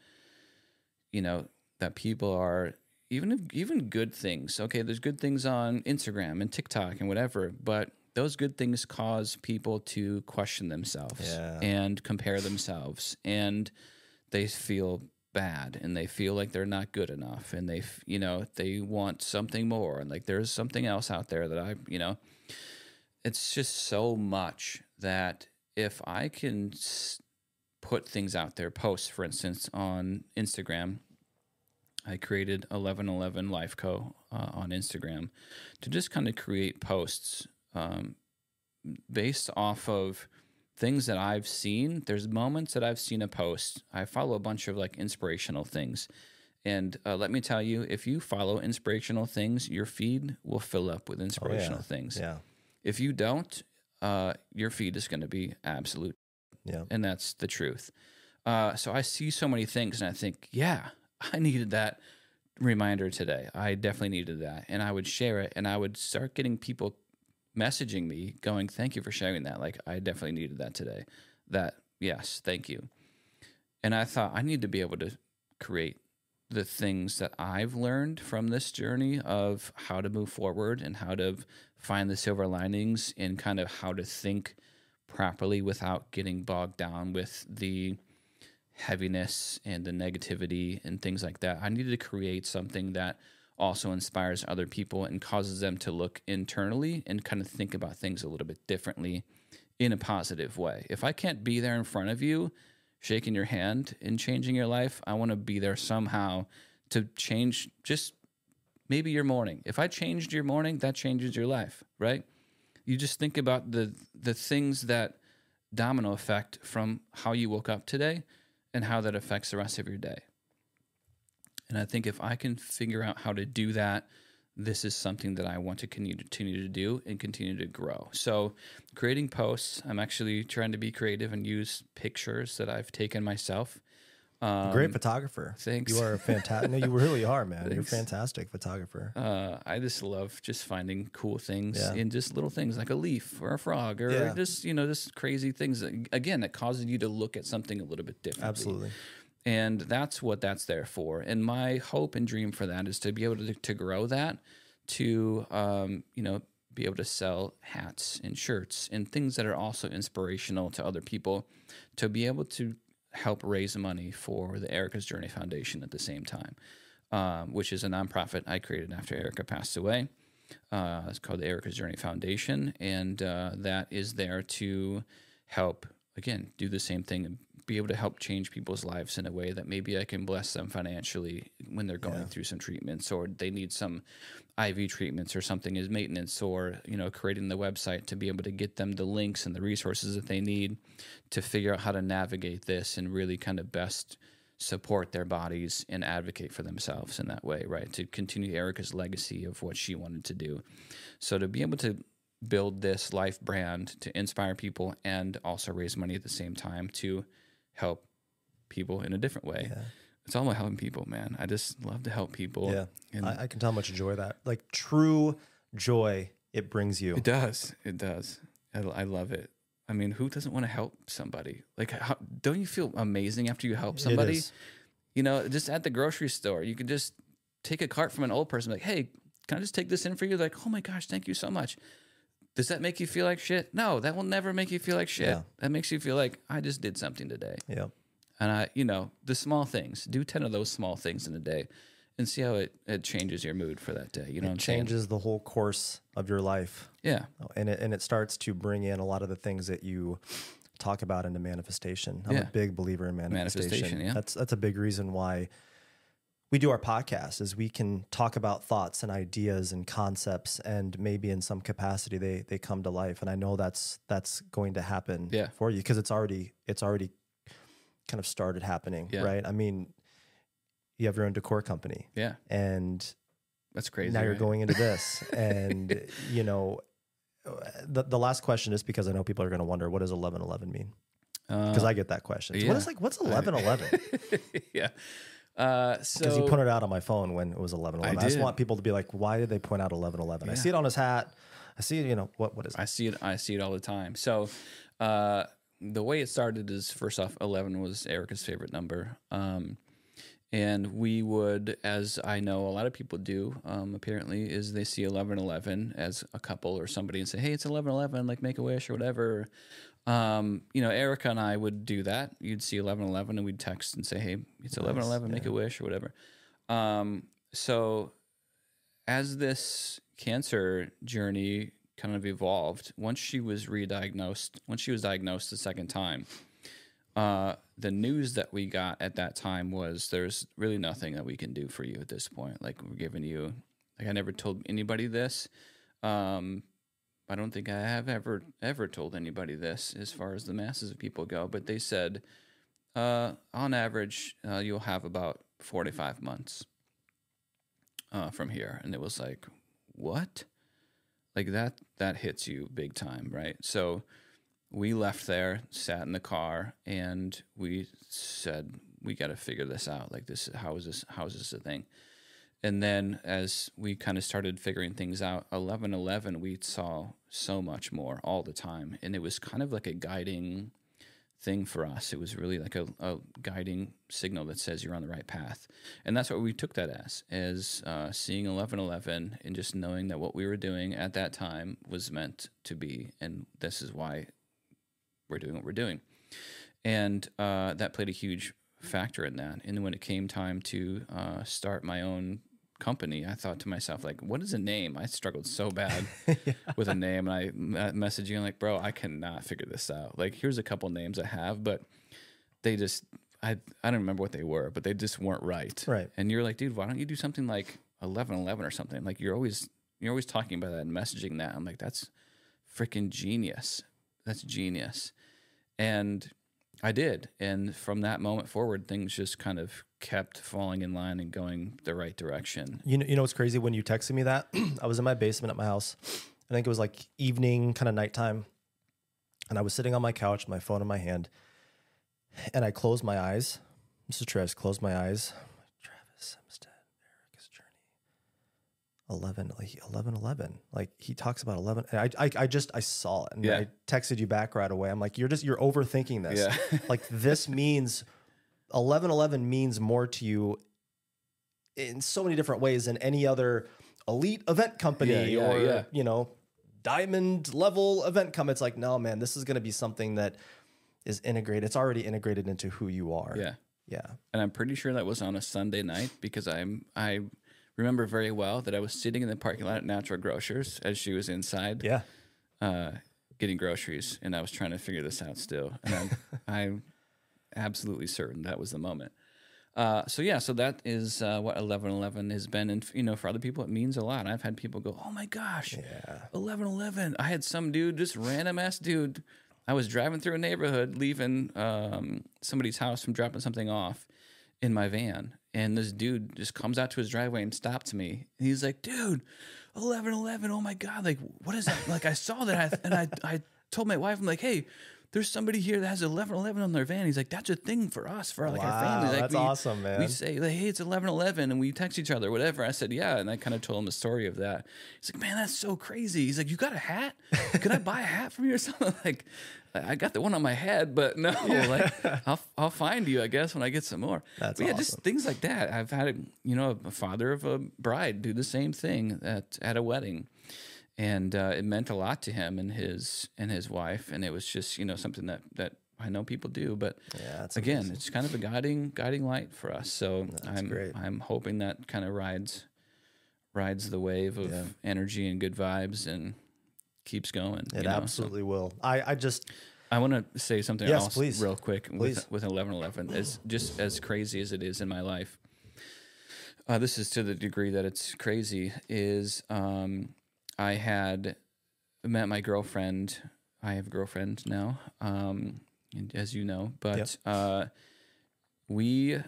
you know, that people are even even good things. Okay, there's good things on Instagram and TikTok and whatever, but those good things cause people to question themselves Yeah. and compare themselves and they feel bad and they feel like they're not good enough and they you know they want something more and like there's something else out there that I you know it's just so much that if I can put things out there posts for instance on Instagram I created 1111 Life Co uh, on Instagram to just kind of create posts um, based off of things that I've seen. There's moments that I've seen a post. I follow a bunch of like inspirational things. And uh, let me tell you, if you follow inspirational things, your feed will fill up with inspirational things. Yeah. If you don't, uh, your feed is going to be absolute. Yeah. And that's the truth. Uh, so I see so many things and I think, yeah, I needed that reminder today. I definitely needed that. And I would share it and I would start getting people messaging me going, thank you for sharing that. Like, I definitely needed that today. That, yes, thank you. And I thought I need to be able to create the things that I've learned from this journey of how to move forward and how to find the silver linings and kind of how to think properly without getting bogged down with the heaviness and the negativity and things like that. I needed to create something that also inspires other people and causes them to look internally and kind of think about things a little bit differently in a positive way. If I can't be there in front of you, shaking your hand and changing your life, I want to be there somehow to change just maybe your morning. If I changed your morning, that changes your life, right? You just think about the the things that domino effect from how you woke up today and how that affects the rest of your day. And I think if I can figure out how to do that, this is something that I want to continue to, do and continue to grow. So, creating posts, I'm actually trying to be creative and use pictures that I've taken myself. Um, Great photographer. thanks. You are a fantastic. no, you really are, man. You're a fantastic photographer. Uh, I just love just finding cool things Yeah. in just little things like a leaf or a frog or Yeah. just you know just crazy things. that- Again, that causes you to look at something a little bit differently. Absolutely. And that's what that's there for. And my hope and dream for that is to be able to to grow that to um, you know be able to sell hats and shirts and things that are also inspirational to other people to be able to help raise money for the Erika's Journey Foundation at the same time, um, which is a nonprofit I created after Erika passed away. Uh, it's called the Erika's Journey Foundation, and uh, that is there to help again do the same thing be able to help change people's lives in a way that maybe I can bless them financially when they're going Yeah. through some treatments or they need some IV treatments or something as maintenance or you know creating the website to be able to get them the links and the resources that they need to figure out how to navigate this and really kind of best support their bodies and advocate for themselves in that way, right? To continue Erika's legacy of what she wanted to do. So to be able to build this life brand to inspire people and also raise money at the same time to help people in a different way. Yeah. It's all about helping people, man. I just love to help people. Yeah. And I, I can tell how much joy that, like true joy, it brings you. it does. It does. I, I love it. I mean, who doesn't want to help somebody? Like, how, don't you feel amazing after you help somebody? You know, just at the grocery store, you could just take a cart from an old person, like, hey, can I just take this in for you? They're like, oh my gosh, thank you so much. Does that make you feel like shit? No, that will never make you feel like shit. Yeah. That makes you feel like I just did something today. Yeah. And I, you know, the small things. Do ten of those small things in a day, and see how it, it changes your mood for that day. You know, what I'm saying? Changes the whole course of your life. Yeah, oh, And it, and it starts to bring in a lot of the things that you talk about into manifestation. I'm Yeah. a big believer in manifestation. Manifestation, yeah. That's that's a big reason why we do our podcast is we can talk about thoughts and ideas and concepts and maybe in some capacity they they come to life and I know that's that's going to happen Yeah. for you because it's already it's already kind of started happening, Yeah. right? I mean, you have your own decor company yeah, and that's crazy. now you're going into this and you know the, the last question is because i know people are going to wonder what does 1111 mean because Uh, i get that question So yeah. what is like what's 1111 yeah. Uh, because so you put it out on my phone when it was 1111 I, just want people to be like why did they point out 1111 i Yeah. see it on his hat i see it you know what what is it I see it. I see it all the time. So, uh, the way it started is first off, eleven was Erika's favorite number, um, and we would, as I know a lot of people do, um, apparently, is they see eleven eleven as a couple or somebody and say, "Hey, it's eleven eleven, like make a wish or whatever." Um, you know, Erika and I would do that. You'd see eleven eleven, and we'd text and say, "Hey, it's eleven eleven, make a wish or whatever." Um, so as this cancer journey kind of evolved, once she was re-diagnosed, once she was diagnosed the second time, uh, the news that we got at that time was there's really nothing that we can do for you at this point. Like we're giving you, like I never told anybody this, um, I don't think I have ever ever told anybody this as far as the masses of people go, but they said uh, on average uh, you'll have about 45 months uh, from here, and it was like what? Like that that hits you big time, right? So we left there, sat in the car, and we said we got to figure this out. Like this, how is this? How is this a thing? And then as we kind of started figuring things out, eleven eleven, we saw so much more all the time, and it was kind of like a guiding thing for us. It was really like a, a guiding signal that says you're on the right path, and that's what we took that as, as uh, seeing eleven eleven and just knowing that what we were doing at that time was meant to be, and this is why we're doing what we're doing, and uh, that played a huge factor in that. And when it came time to uh, start my own company, I thought to myself, like, what is a name? I struggled so bad yeah. with a name, and I messaged you, like, bro, I cannot figure this out. Like, here's a couple names I have, but they just, I, I don't remember what they were, but they just weren't right. Right. And you're like, dude, why don't you do something like eleven eleven or something? Like, you're always, you're always talking about that and messaging that. I'm like, that's freaking genius. That's genius. And I did. And from that moment forward, things just kind of kept falling in line and going the right direction. You know, you know what's crazy? When you texted me that, I was in my basement at my house. I think it was like evening, kind of nighttime. And I was sitting on my couch, my phone in my hand. And I closed my eyes. Is Travis, closed my eyes. 11 like 11 11 like he talks about 11 I, I i just i saw it and yeah. i texted you back right away. I'm like you're just you're overthinking this. Yeah. like this means 11 11 means more to you in so many different ways than any other elite event company yeah, or you know diamond level event company it's like no man this is going to be something that is integrated it's already integrated into who you are. Yeah. Yeah. And i'm pretty sure that was on a sunday night because i'm i remember very well that I was sitting in the parking lot at Natural Grocers as she was inside. Yeah. Uh, getting groceries, and I was trying to figure this out still, and I'm, I'm absolutely certain that was the moment. Uh, so yeah, so that is uh, what eleven eleven has been, and you know, for other people, it means a lot. I've had people go, "Oh my gosh, eleven eleven!" I had some dude, just random ass dude. I was driving through a neighborhood, leaving um, somebody's house from dropping something off in my van, and this dude just comes out to his driveway and stops me. And he's like, dude, 11 11. Oh my God. Like, what is that? like, I saw that. and I, I told my wife, I'm like, hey, there's somebody here that has 1111 on their van. He's like, that's a thing for us, for like wow, our family. Like, that's we, awesome, man. We say, like, hey, it's 1111, and we text each other, whatever. I said, yeah. And I kind of told him the story of that. He's like, man, that's so crazy. He's like, you got a hat? Could I buy a hat from you or something? Like, I got the one on my head, but no, yeah. like I'll I'll find you, I guess, when I get some more. That's but yeah, awesome. just things like that. I've had a, you know a father of a bride do the same thing at at a wedding, and uh, it meant a lot to him and his and his wife, and it was just you know something that that I know people do, but yeah, again, amazing. it's kind of a guiding guiding light for us. So that's I'm great. I'm hoping that kind of rides rides the wave of yeah. energy and good vibes and keeps going. It absolutely so. will. I, I just I want to say something yes, else please. real quick please. with with eleven eleven. As just as crazy as it is in my life, uh, this is to the degree that it's crazy. Is um, I had met my girlfriend. I have a girlfriend now, um, as you know, but yep. uh, we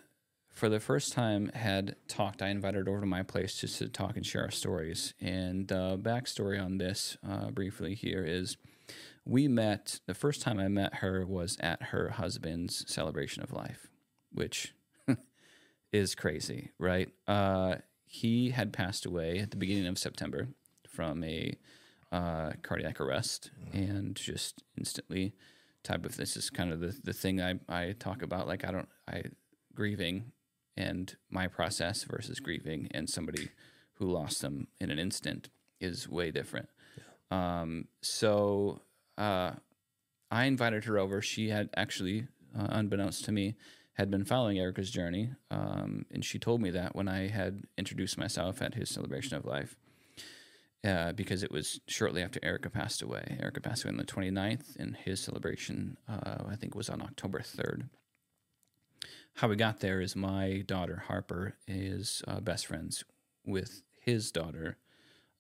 for the first time had talked. I invited her over to my place just to talk and share our stories. And uh, backstory on this, uh, briefly here, is we met. The first time I met her was at her husband's celebration of life, which is crazy, right? Uh, he had passed away at the beginning of September from a uh, cardiac arrest, and just instantly type of this is kind of the, the thing I, I talk about. Like I don't I grieving and my process versus grieving and somebody who lost them in an instant is way different. Yeah. Um, so uh, I invited her over. She had actually, uh, unbeknownst to me, had been following Erika's journey, um, and she told me that when I had introduced myself at his celebration of life. Uh, because it was shortly after Erika passed away. Erika passed away on the 29th, and his celebration, uh, I think, was on October 3rd how we got there is my daughter Harper is uh, best friends with his daughter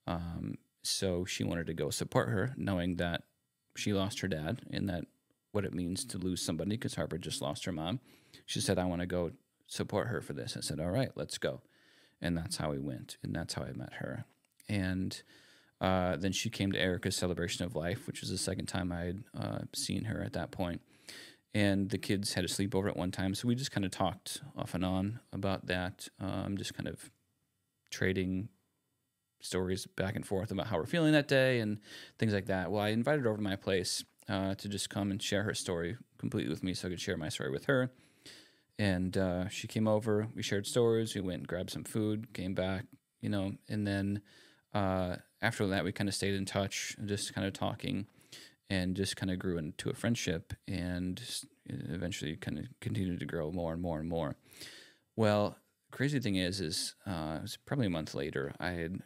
um, so she wanted to go support her, knowing that she lost her dad and that what it means to lose somebody because Harper just lost her mom. She said, I want to go support her for this. I said, All right, let's go. And that's how we went. And that's how I met her. And uh, then she came to Erika's celebration of life, which was the second time I had uh, seen her at that point. And the kids had a sleepover at one time. So we just kind of talked off and on about that, um, just kind of trading stories back and forth about how we're feeling that day and things like that. Well, I invited her over to my place uh, to just come and share her story completely with me so I could share my story with her. And uh, she came over, we shared stories, we went and grabbed some food, came back, you know, and then uh, after that, we kind of stayed in touch, just kind of talking and just kind of grew into a friendship and eventually kind of continued to grow more and more and more. Well, crazy thing is, is uh, it was probably a month later, I had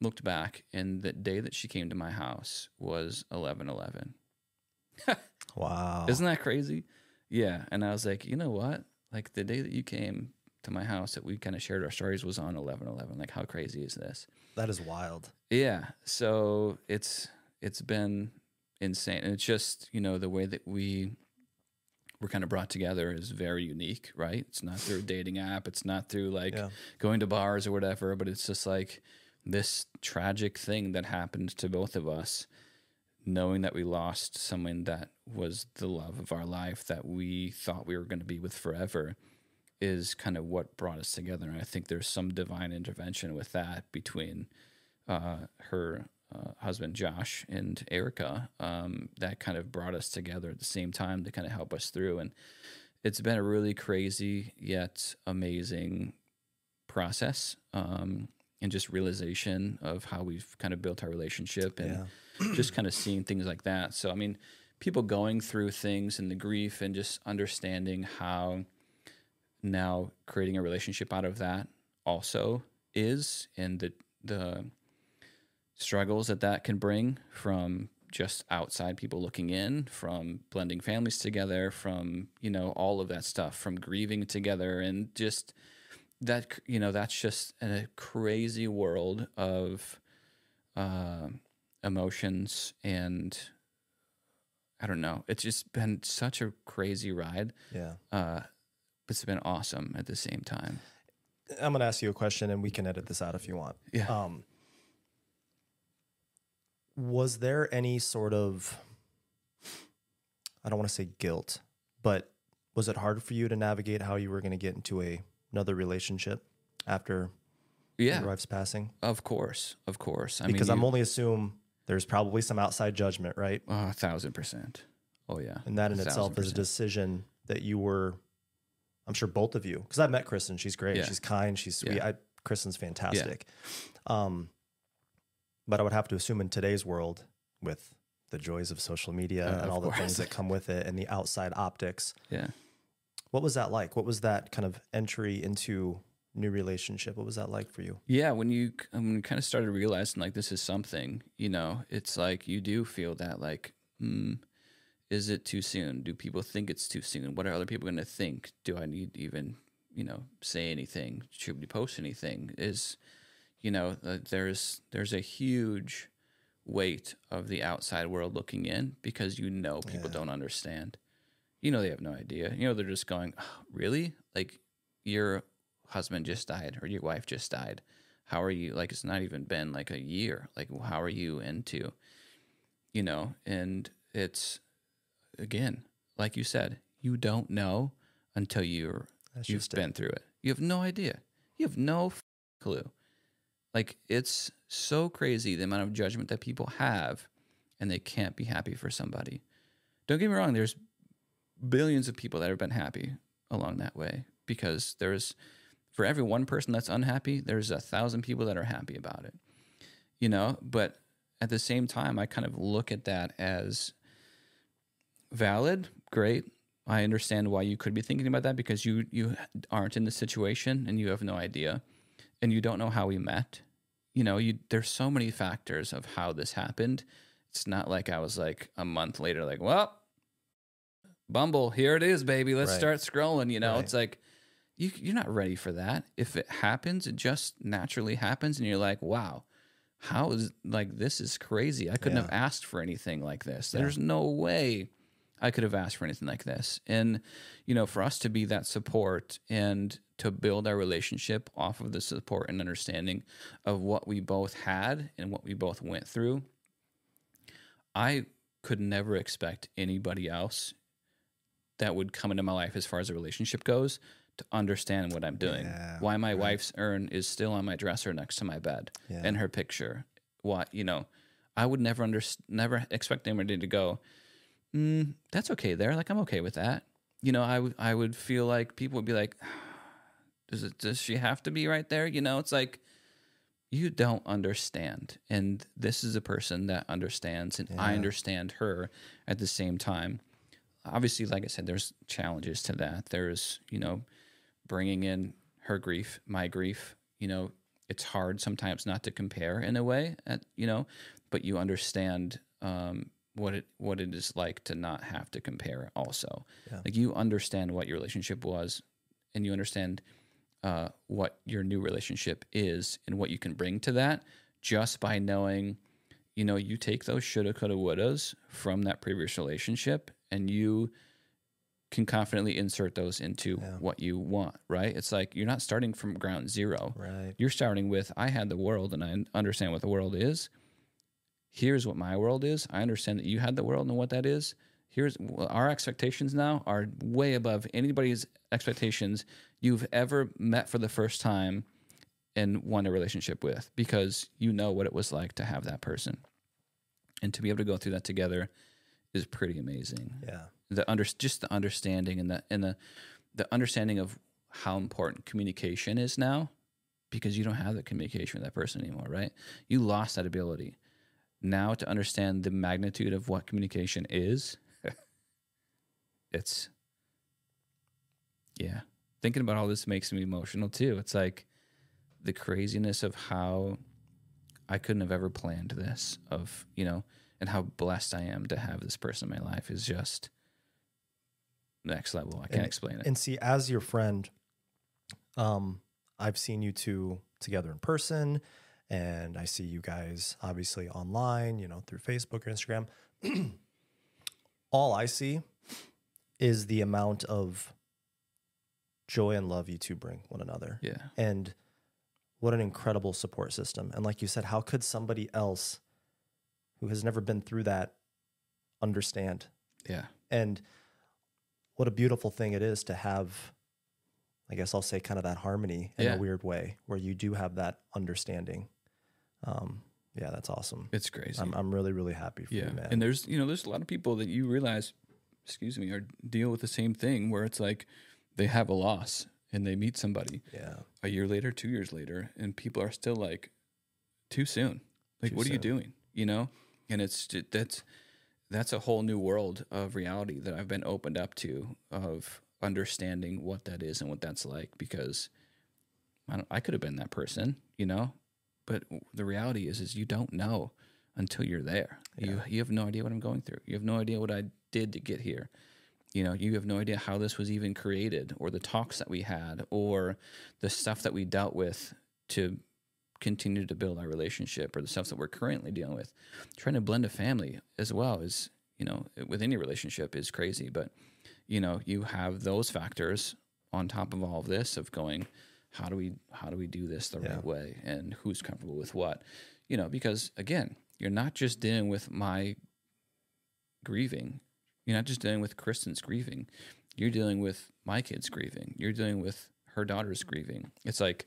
looked back and the day that she came to my house was 11 11 Wow. isn't that crazy? Yeah and i was like you know what? Like the day that you came to my house that we kind of shared our stories was on 11 11 like how crazy is this that is wild. yeah so it's it's been insane and it's just you know the way that we were kind of brought together is very unique right it's not through a dating app it's not through like Yeah. going to bars or whatever but it's just like this tragic thing that happened to both of us knowing that we lost someone that was the love of our life that we thought we were going to be with forever is kind of what brought us together and i think there's some divine intervention with that between uh, her uh, husband Josh and Erika um, that kind of brought us together at the same time to kind of help us through. And it's been a really crazy yet amazing process um, and just realization of how we've kind of built our relationship and just kind of seeing things like that. So, I mean, people going through things and the grief and just understanding how now creating a relationship out of that also is and the the struggles that that can bring from just outside people looking in from blending families together from you know all of that stuff from grieving together and just that you know that's just a crazy world of uh, emotions and i don't know it's just been such a crazy ride Yeah. uh, but it's been awesome at the same time I'm going to ask you a question and we can edit this out if you want. Yeah. Um, was there any sort of, I don't want to say guilt, but was it hard for you to navigate how you were going to get into a, another relationship after yeah your wife's passing? of course of course i Because mean I'm you- only assume there's probably some outside judgment, right? Oh, a thousand percent. Oh yeah. And that in itself thousand is a decision that you were, I'm sure both of you, because I've met Kristen. She's great. Yeah. She's kind. She's sweet. Yeah. I, Kristen's fantastic. Um, but I would have to assume in today's world, with the joys of social media Uh, and all the things that come with it and the outside optics, Yeah. what was that like? What was that kind of entry into new relationship? What was that like for you? Yeah, when you when you kind of started realizing like this is something, you know, it's like you do feel that like, hmm, is it too soon? Do people think it's too soon? What are other people going to think? Do I need to even, you know, say anything? Should we post anything? Is, you know, uh, there's there's a huge weight of the outside world looking in because you know people Yeah. don't understand. You know they have no idea. You know they're just going, oh, really? Like your husband just died or your wife just died. How are you? Like it's not even been like a year. Like how are you into? You know, and it's again, like you said, you don't know until you're That's you've just it. been through it. You have no idea. You have no f- clue. Like it's so crazy the amount of judgment that people have, and they can't be happy for somebody. Don't get me wrong. There's billions of people that have been happy along that way because there's for every one person that's unhappy, there's a thousand people that are happy about it. You know, but at the same time, I kind of look at that as valid, great. I understand why you could be thinking about that because you you aren't in the situation and you have no idea, and you don't know how we met. You know, you there's so many factors of how this happened. It's not like I was like a month later, like, well, Bumble, here it is, baby. Let's Right. start scrolling. You know, Right. it's like you you're not ready for that. If it happens, it just naturally happens, and you're like, wow, how is like this is crazy. I couldn't Yeah. have asked for anything like this. There's no way I could have asked for anything like this. And you know, for us to be that support and to build our relationship off of the support and understanding of what we both had and what we both went through, I could never expect anybody else that would come into my life as far as a relationship goes to understand what I'm doing. Yeah, why my wife's urn is still on my dresser next to my bed Yeah. and her picture. What, you know, I would never under, never expect anybody to go, mm, that's okay there. Like, I'm okay with that. You know, I would, I would feel like people would be like, does it, does she have to be right there? You know, it's like, you don't understand. And this is a person that understands, and I understand her at the same time. Obviously, like I said, there's challenges to that. There's, you know, bringing in her grief, my grief. You know, it's hard sometimes not to compare in a way, at, you know, but you understand um, what it what it is like to not have to compare. Also, Yeah. like you understand what your relationship was, and you understand uh, what your new relationship is and what you can bring to that just by knowing, you know, you take those shoulda, coulda, wouldas from that previous relationship and you can confidently insert those into Yeah. what you want, right? It's like you're not starting from ground zero. Right. You're starting with, I had the world and I understand what the world is. Here's what my world is. I understand that you had the world and what that is. Here's our expectations now are way above anybody's expectations you've ever met for the first time and won a relationship with because you know what it was like to have that person. And to be able to go through that together is pretty amazing Yeah. the under just the understanding and the and the the understanding of how important communication is now because you don't have the communication with that person anymore right you lost that ability now to understand the magnitude of what communication is it's yeah thinking about all this makes me emotional too. It's like the craziness of how i couldn't have ever planned this of you know and how blessed i am to have this person in my life is just next level. I can't And- explain it. And see, as your friend, um, I've seen you two together in person, and I see you guys obviously online, you know, through Facebook or Instagram. All I see is the amount of joy and love you two bring one another. yeah And what an incredible support system. And like you said, how could somebody else who has never been through that understand? yeah And what a beautiful thing it is to have, I guess I'll say, kind of that harmony in Yeah. a weird way where you do have that understanding. Um, yeah, that's awesome. it's crazy I'm, I'm really, really happy for yeah you, man. and there's you know there's a lot of people that you realize excuse me are deal with the same thing where it's like they have a loss and they meet somebody yeah, a year later, two years later, and people are still like, too soon. Like, Too what are you doing? You know, and it's that's that's a whole new world of reality that I've been opened up to of understanding what that is and what that's like because I don't, I could have been that person, you know, but the reality is is you don't know until you're there. You you have no idea what I'm going through. You have no idea what I did to get here you know you have no idea how this was even created or the talks that we had or the stuff that we dealt with to continue to build our relationship or the stuff that we're currently dealing with trying to blend a family as well is you know with any relationship is crazy but you know you have those factors on top of all of this of going how do we how do we do this the Yeah. right way and who's comfortable with what you know because again you're not just dealing with my grieving you're not just dealing with Kristen's grieving. You're dealing with my kids grieving. You're dealing with her daughter's grieving. It's like,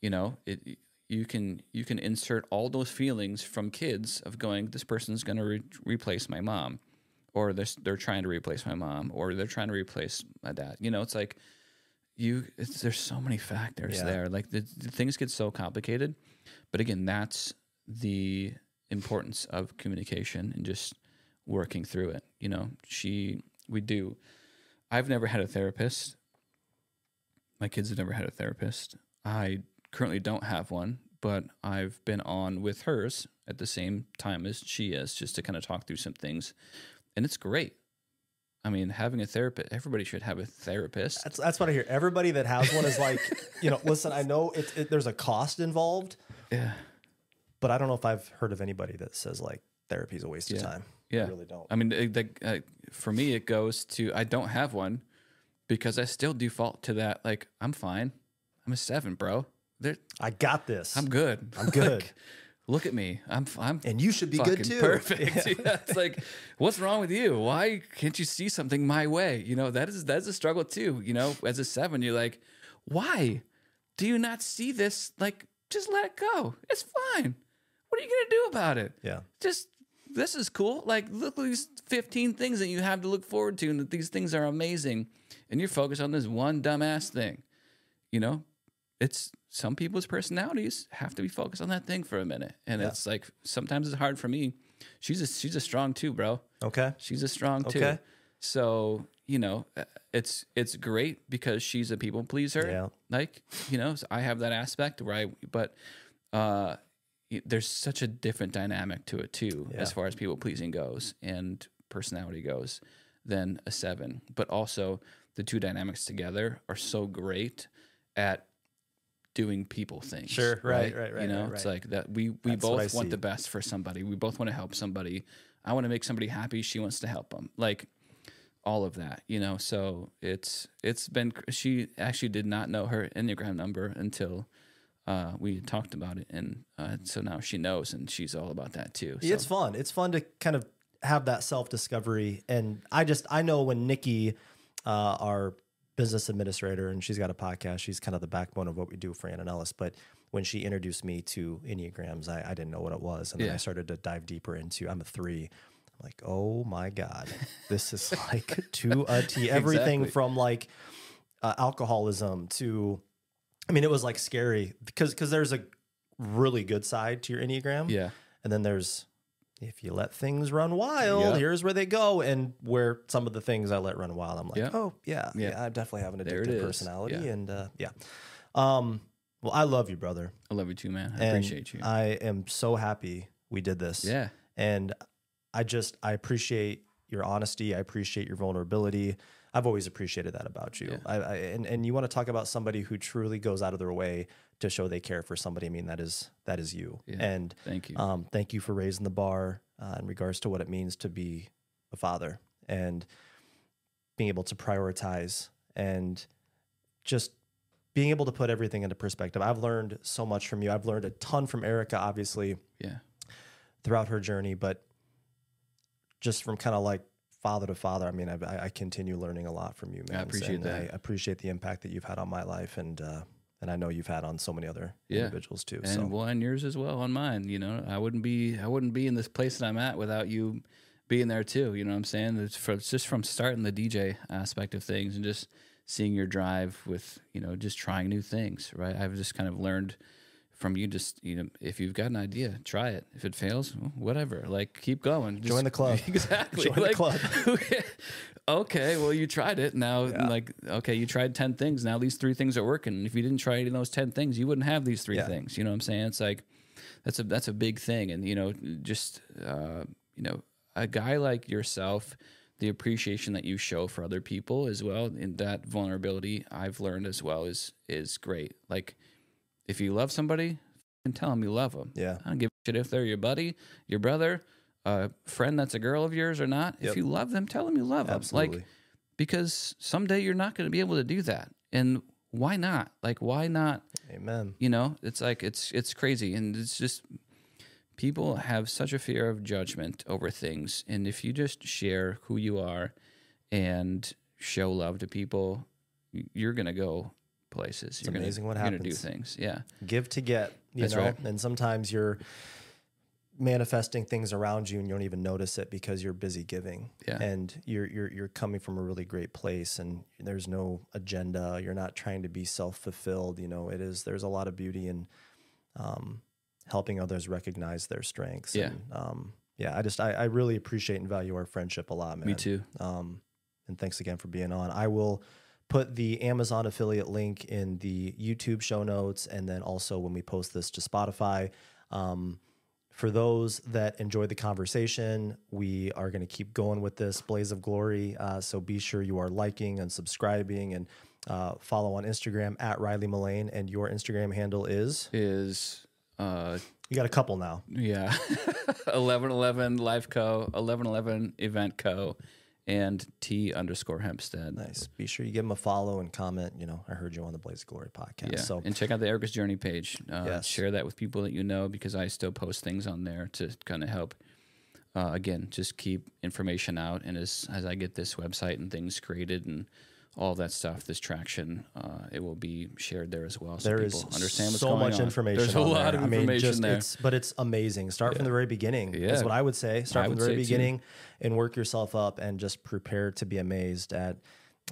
you know, it you can you can insert all those feelings from kids of going, this person's going to re- replace my mom, or they're they're trying to replace my mom, or they're trying to replace my dad. You know, it's like you. It's, there's so many factors Yeah. there. Like the, the things get so complicated, but again, that's the importance of communication and just working through it. You know, she, we do. I've never had a therapist. My kids have never had a therapist. I currently don't have one, but I've been on with hers at the same time as she is, just to kind of talk through some things. And it's great. I mean, having a therapist, everybody should have a therapist. That's that's what I hear. Everybody that has one is like, you know, listen. I know it, it, there's a cost involved, Yeah. but I don't know if I've heard of anybody that says like therapy is a waste of time. Yeah. I really don't. I mean, it- the, uh, for me, it goes to I don't have one because I still default to that. Like, I'm fine. I'm a seven, bro. There, I got this. I'm good. I'm good. Like, look at me. I'm I'm and you should be good too. perfect. Yeah, it's like, what's wrong with you? Why can't you see something my way? You know, that is that's a struggle too. You know, as a seven, you're like, why do you not see this? Like, just let it go. It's fine. What are you gonna do about it? Yeah. just this is cool. Like, look at these 15 things that you have to look forward to, and that these things are amazing. And you're focused on this one dumbass thing. You know, it's some people's personalities have to be focused on that thing for a minute. And it's like sometimes it's hard for me. She's a she's a strong too, bro. Okay. She's a strong too. Okay. So, you know, uh, it's it's great because she's a people pleaser. Yeah. Like, you know, so I have that aspect where I but uh there's such a different dynamic to it too as far as people pleasing goes and personality goes than a 7. But also the two dynamics together are so great at doing people things. Sure. Right, right, right, You know, right, it's like that we we That's both want the best for somebody. We both want to help somebody. I want to make somebody happy. She wants to help them. Like all of that, you know. So it's it's been. She actually did not know her enneagram number until uh, we talked about it, and uh, so now she knows, and she's all about that too. So. It's fun. It's fun to kind of have that self discovery. And I just I know when Nikki, uh, our business administrator, and she's got a podcast. She's kind of the backbone of what we do for Anne and Ellis. But when she introduced me to enneagrams, I, I didn't know what it was, and then I started to dive deeper into. I'm a three. I'm like, oh my god, this is like to a T. Everything Exactly. from like uh, alcoholism to, I mean, it was like scary because because there's a really good side to your enneagram. yeah, And then there's if you let things run wild, Yeah. here's where they go. And where some of the things I let run wild, I'm like, Yeah. oh yeah, yeah, Yeah. I definitely have an addictive personality. And uh, yeah. Um, well, I love you, brother. I love you too, man. I And appreciate you. I am so happy we did this. yeah, And I just I appreciate your honesty. I appreciate your vulnerability. I've always appreciated that about you. I, I and, and you want to talk about somebody who truly goes out of their way to show they care for somebody. I mean, that is that is you. Yeah. And thank you. um, thank you for raising the bar uh, in regards to what it means to be a father and being able to prioritize and just being able to put everything into perspective. I've learned so much from you. I've learned a ton from Erika, obviously, yeah, throughout her journey, but just from kind of like father to father, I mean, I, I continue learning a lot from you, man. I appreciate and that. I appreciate the impact that you've had on my life, and uh, and I know you've had on so many other Yeah. individuals too. and so well, and yours as well on mine. You know, I wouldn't be I wouldn't be in this place that I'm at without you being there too. You know what I'm saying? It's, from, it's just from starting the DJ aspect of things and just seeing your drive with you know just trying new things. Right? I've just kind of learned from you. Just you know, if you've got an idea, try it. If it fails, whatever. Like keep going. Just- Join the club. Exactly. Join the club. okay, well, you tried it. Now, Yeah. like, okay, you tried 10 things. Now these three things are working. And if you didn't try any of those 10 things, you wouldn't have these three Yeah. things. You know what I'm saying? It's like, that's a, that's a big thing. And, you know, just, uh, you know, a guy like yourself, the appreciation that you show for other people as well, and that vulnerability I've learned as well is, is great. Like, if you love somebody, and tell them you love them. yeah, I don't give a shit if they're your buddy, your brother, a friend that's a girl of yours or not. Yep. If you love them, tell them you love them. absolutely. Like because someday you're not going to be able to do that, and why not? Like why not? Amen. You know, it's like it's it's crazy, and it's just people have such a fear of judgment over things, and if you just share who you are and show love to people, you're going to go places. you're amazing gonna, what you're gonna do things. Yeah. Give to get. You That's know, right. and sometimes you're manifesting things around you and you don't even notice it because you're busy giving Yeah. and you're you're you're coming from a really great place and there's no agenda you're not trying to be self-fulfilled you know it is there's a lot of beauty in um, helping others recognize their strengths Yeah. and, um, yeah i just I, I really appreciate and value our friendship a lot man Me too. um, and thanks again for being on. I will put the Amazon affiliate link in the YouTube show notes, and then also when we post this to Spotify. Um, for those that enjoyed the conversation, we are going to keep going with this Blaze of Glory. Uh, so be sure you are liking and subscribing and uh, follow on Instagram at Riley Mullane. And your Instagram handle is is uh, You got a couple now. Yeah. 1111 Life Co., 1111 Event Co., and T underscore Hempstead. Nice. Be sure you give them a follow and comment. You know, I heard you on the Blaze of Glory podcast. Yeah. So and check out the Erika's Journey page. Uh, Yes. Share that with people that you know because I still post things on there to kind of help. Uh, again, just keep information out, and as as I get this website and things created and all that stuff, this traction, uh, it will be shared there as well, so there people is understand what's so much on. information. There's a lot there. of I mean, information just, there. It's, but it's amazing. Start from the very beginning. Is what I would say. Start I from the very say too. beginning and work yourself up, and just prepare to be amazed at.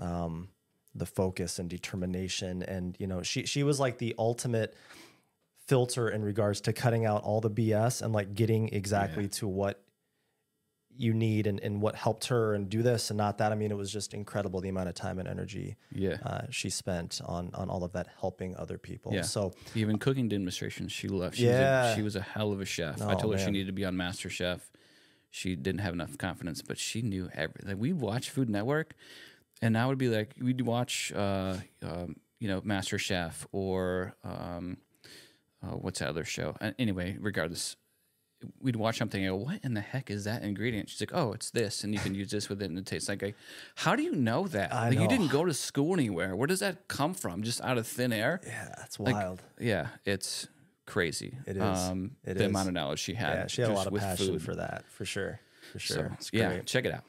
Um, the focus and determination and you know she she was like the ultimate filter in regards to cutting out all the BS and like getting exactly to what you need and, and what helped her and do this and not that. I mean, it was just incredible the amount of time and energy yeah. uh, she spent on on all of that helping other people. Yeah. So Even cooking demonstrations, she loved. She Yeah. was a, she was a hell of a chef. I Oh, told her she needed to be on Master Chef. She didn't have enough confidence, but she knew everything. Like, we'd watch Food Network, and I would be like, we'd watch, uh, um, you know, Master Chef or um, uh, what's that other show? Anyway, regardless, we'd watch something and go, "What in the heck is that ingredient?" She's like, "Oh, it's this, and you can use this with it, and it tastes like." A, How do you know that? I like, you didn't go to school anywhere. Where does that come from? Just out of thin air? yeah, that's Like, wild. Yeah, it's crazy. It is. Um, It the is. amount of knowledge she had. yeah, she had a lot of passion food. for that, for sure, for So, sure. it's yeah, check it out.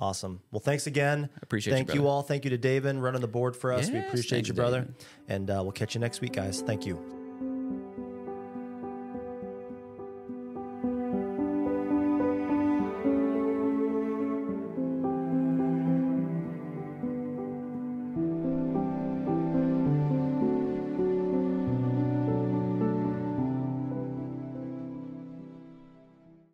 Awesome. Well, thanks again. Appreciate you, Thank you, brother. all. Thank you to David running the board for us. we appreciate you, brother. David. And uh, we'll catch you next week, guys. Thank you.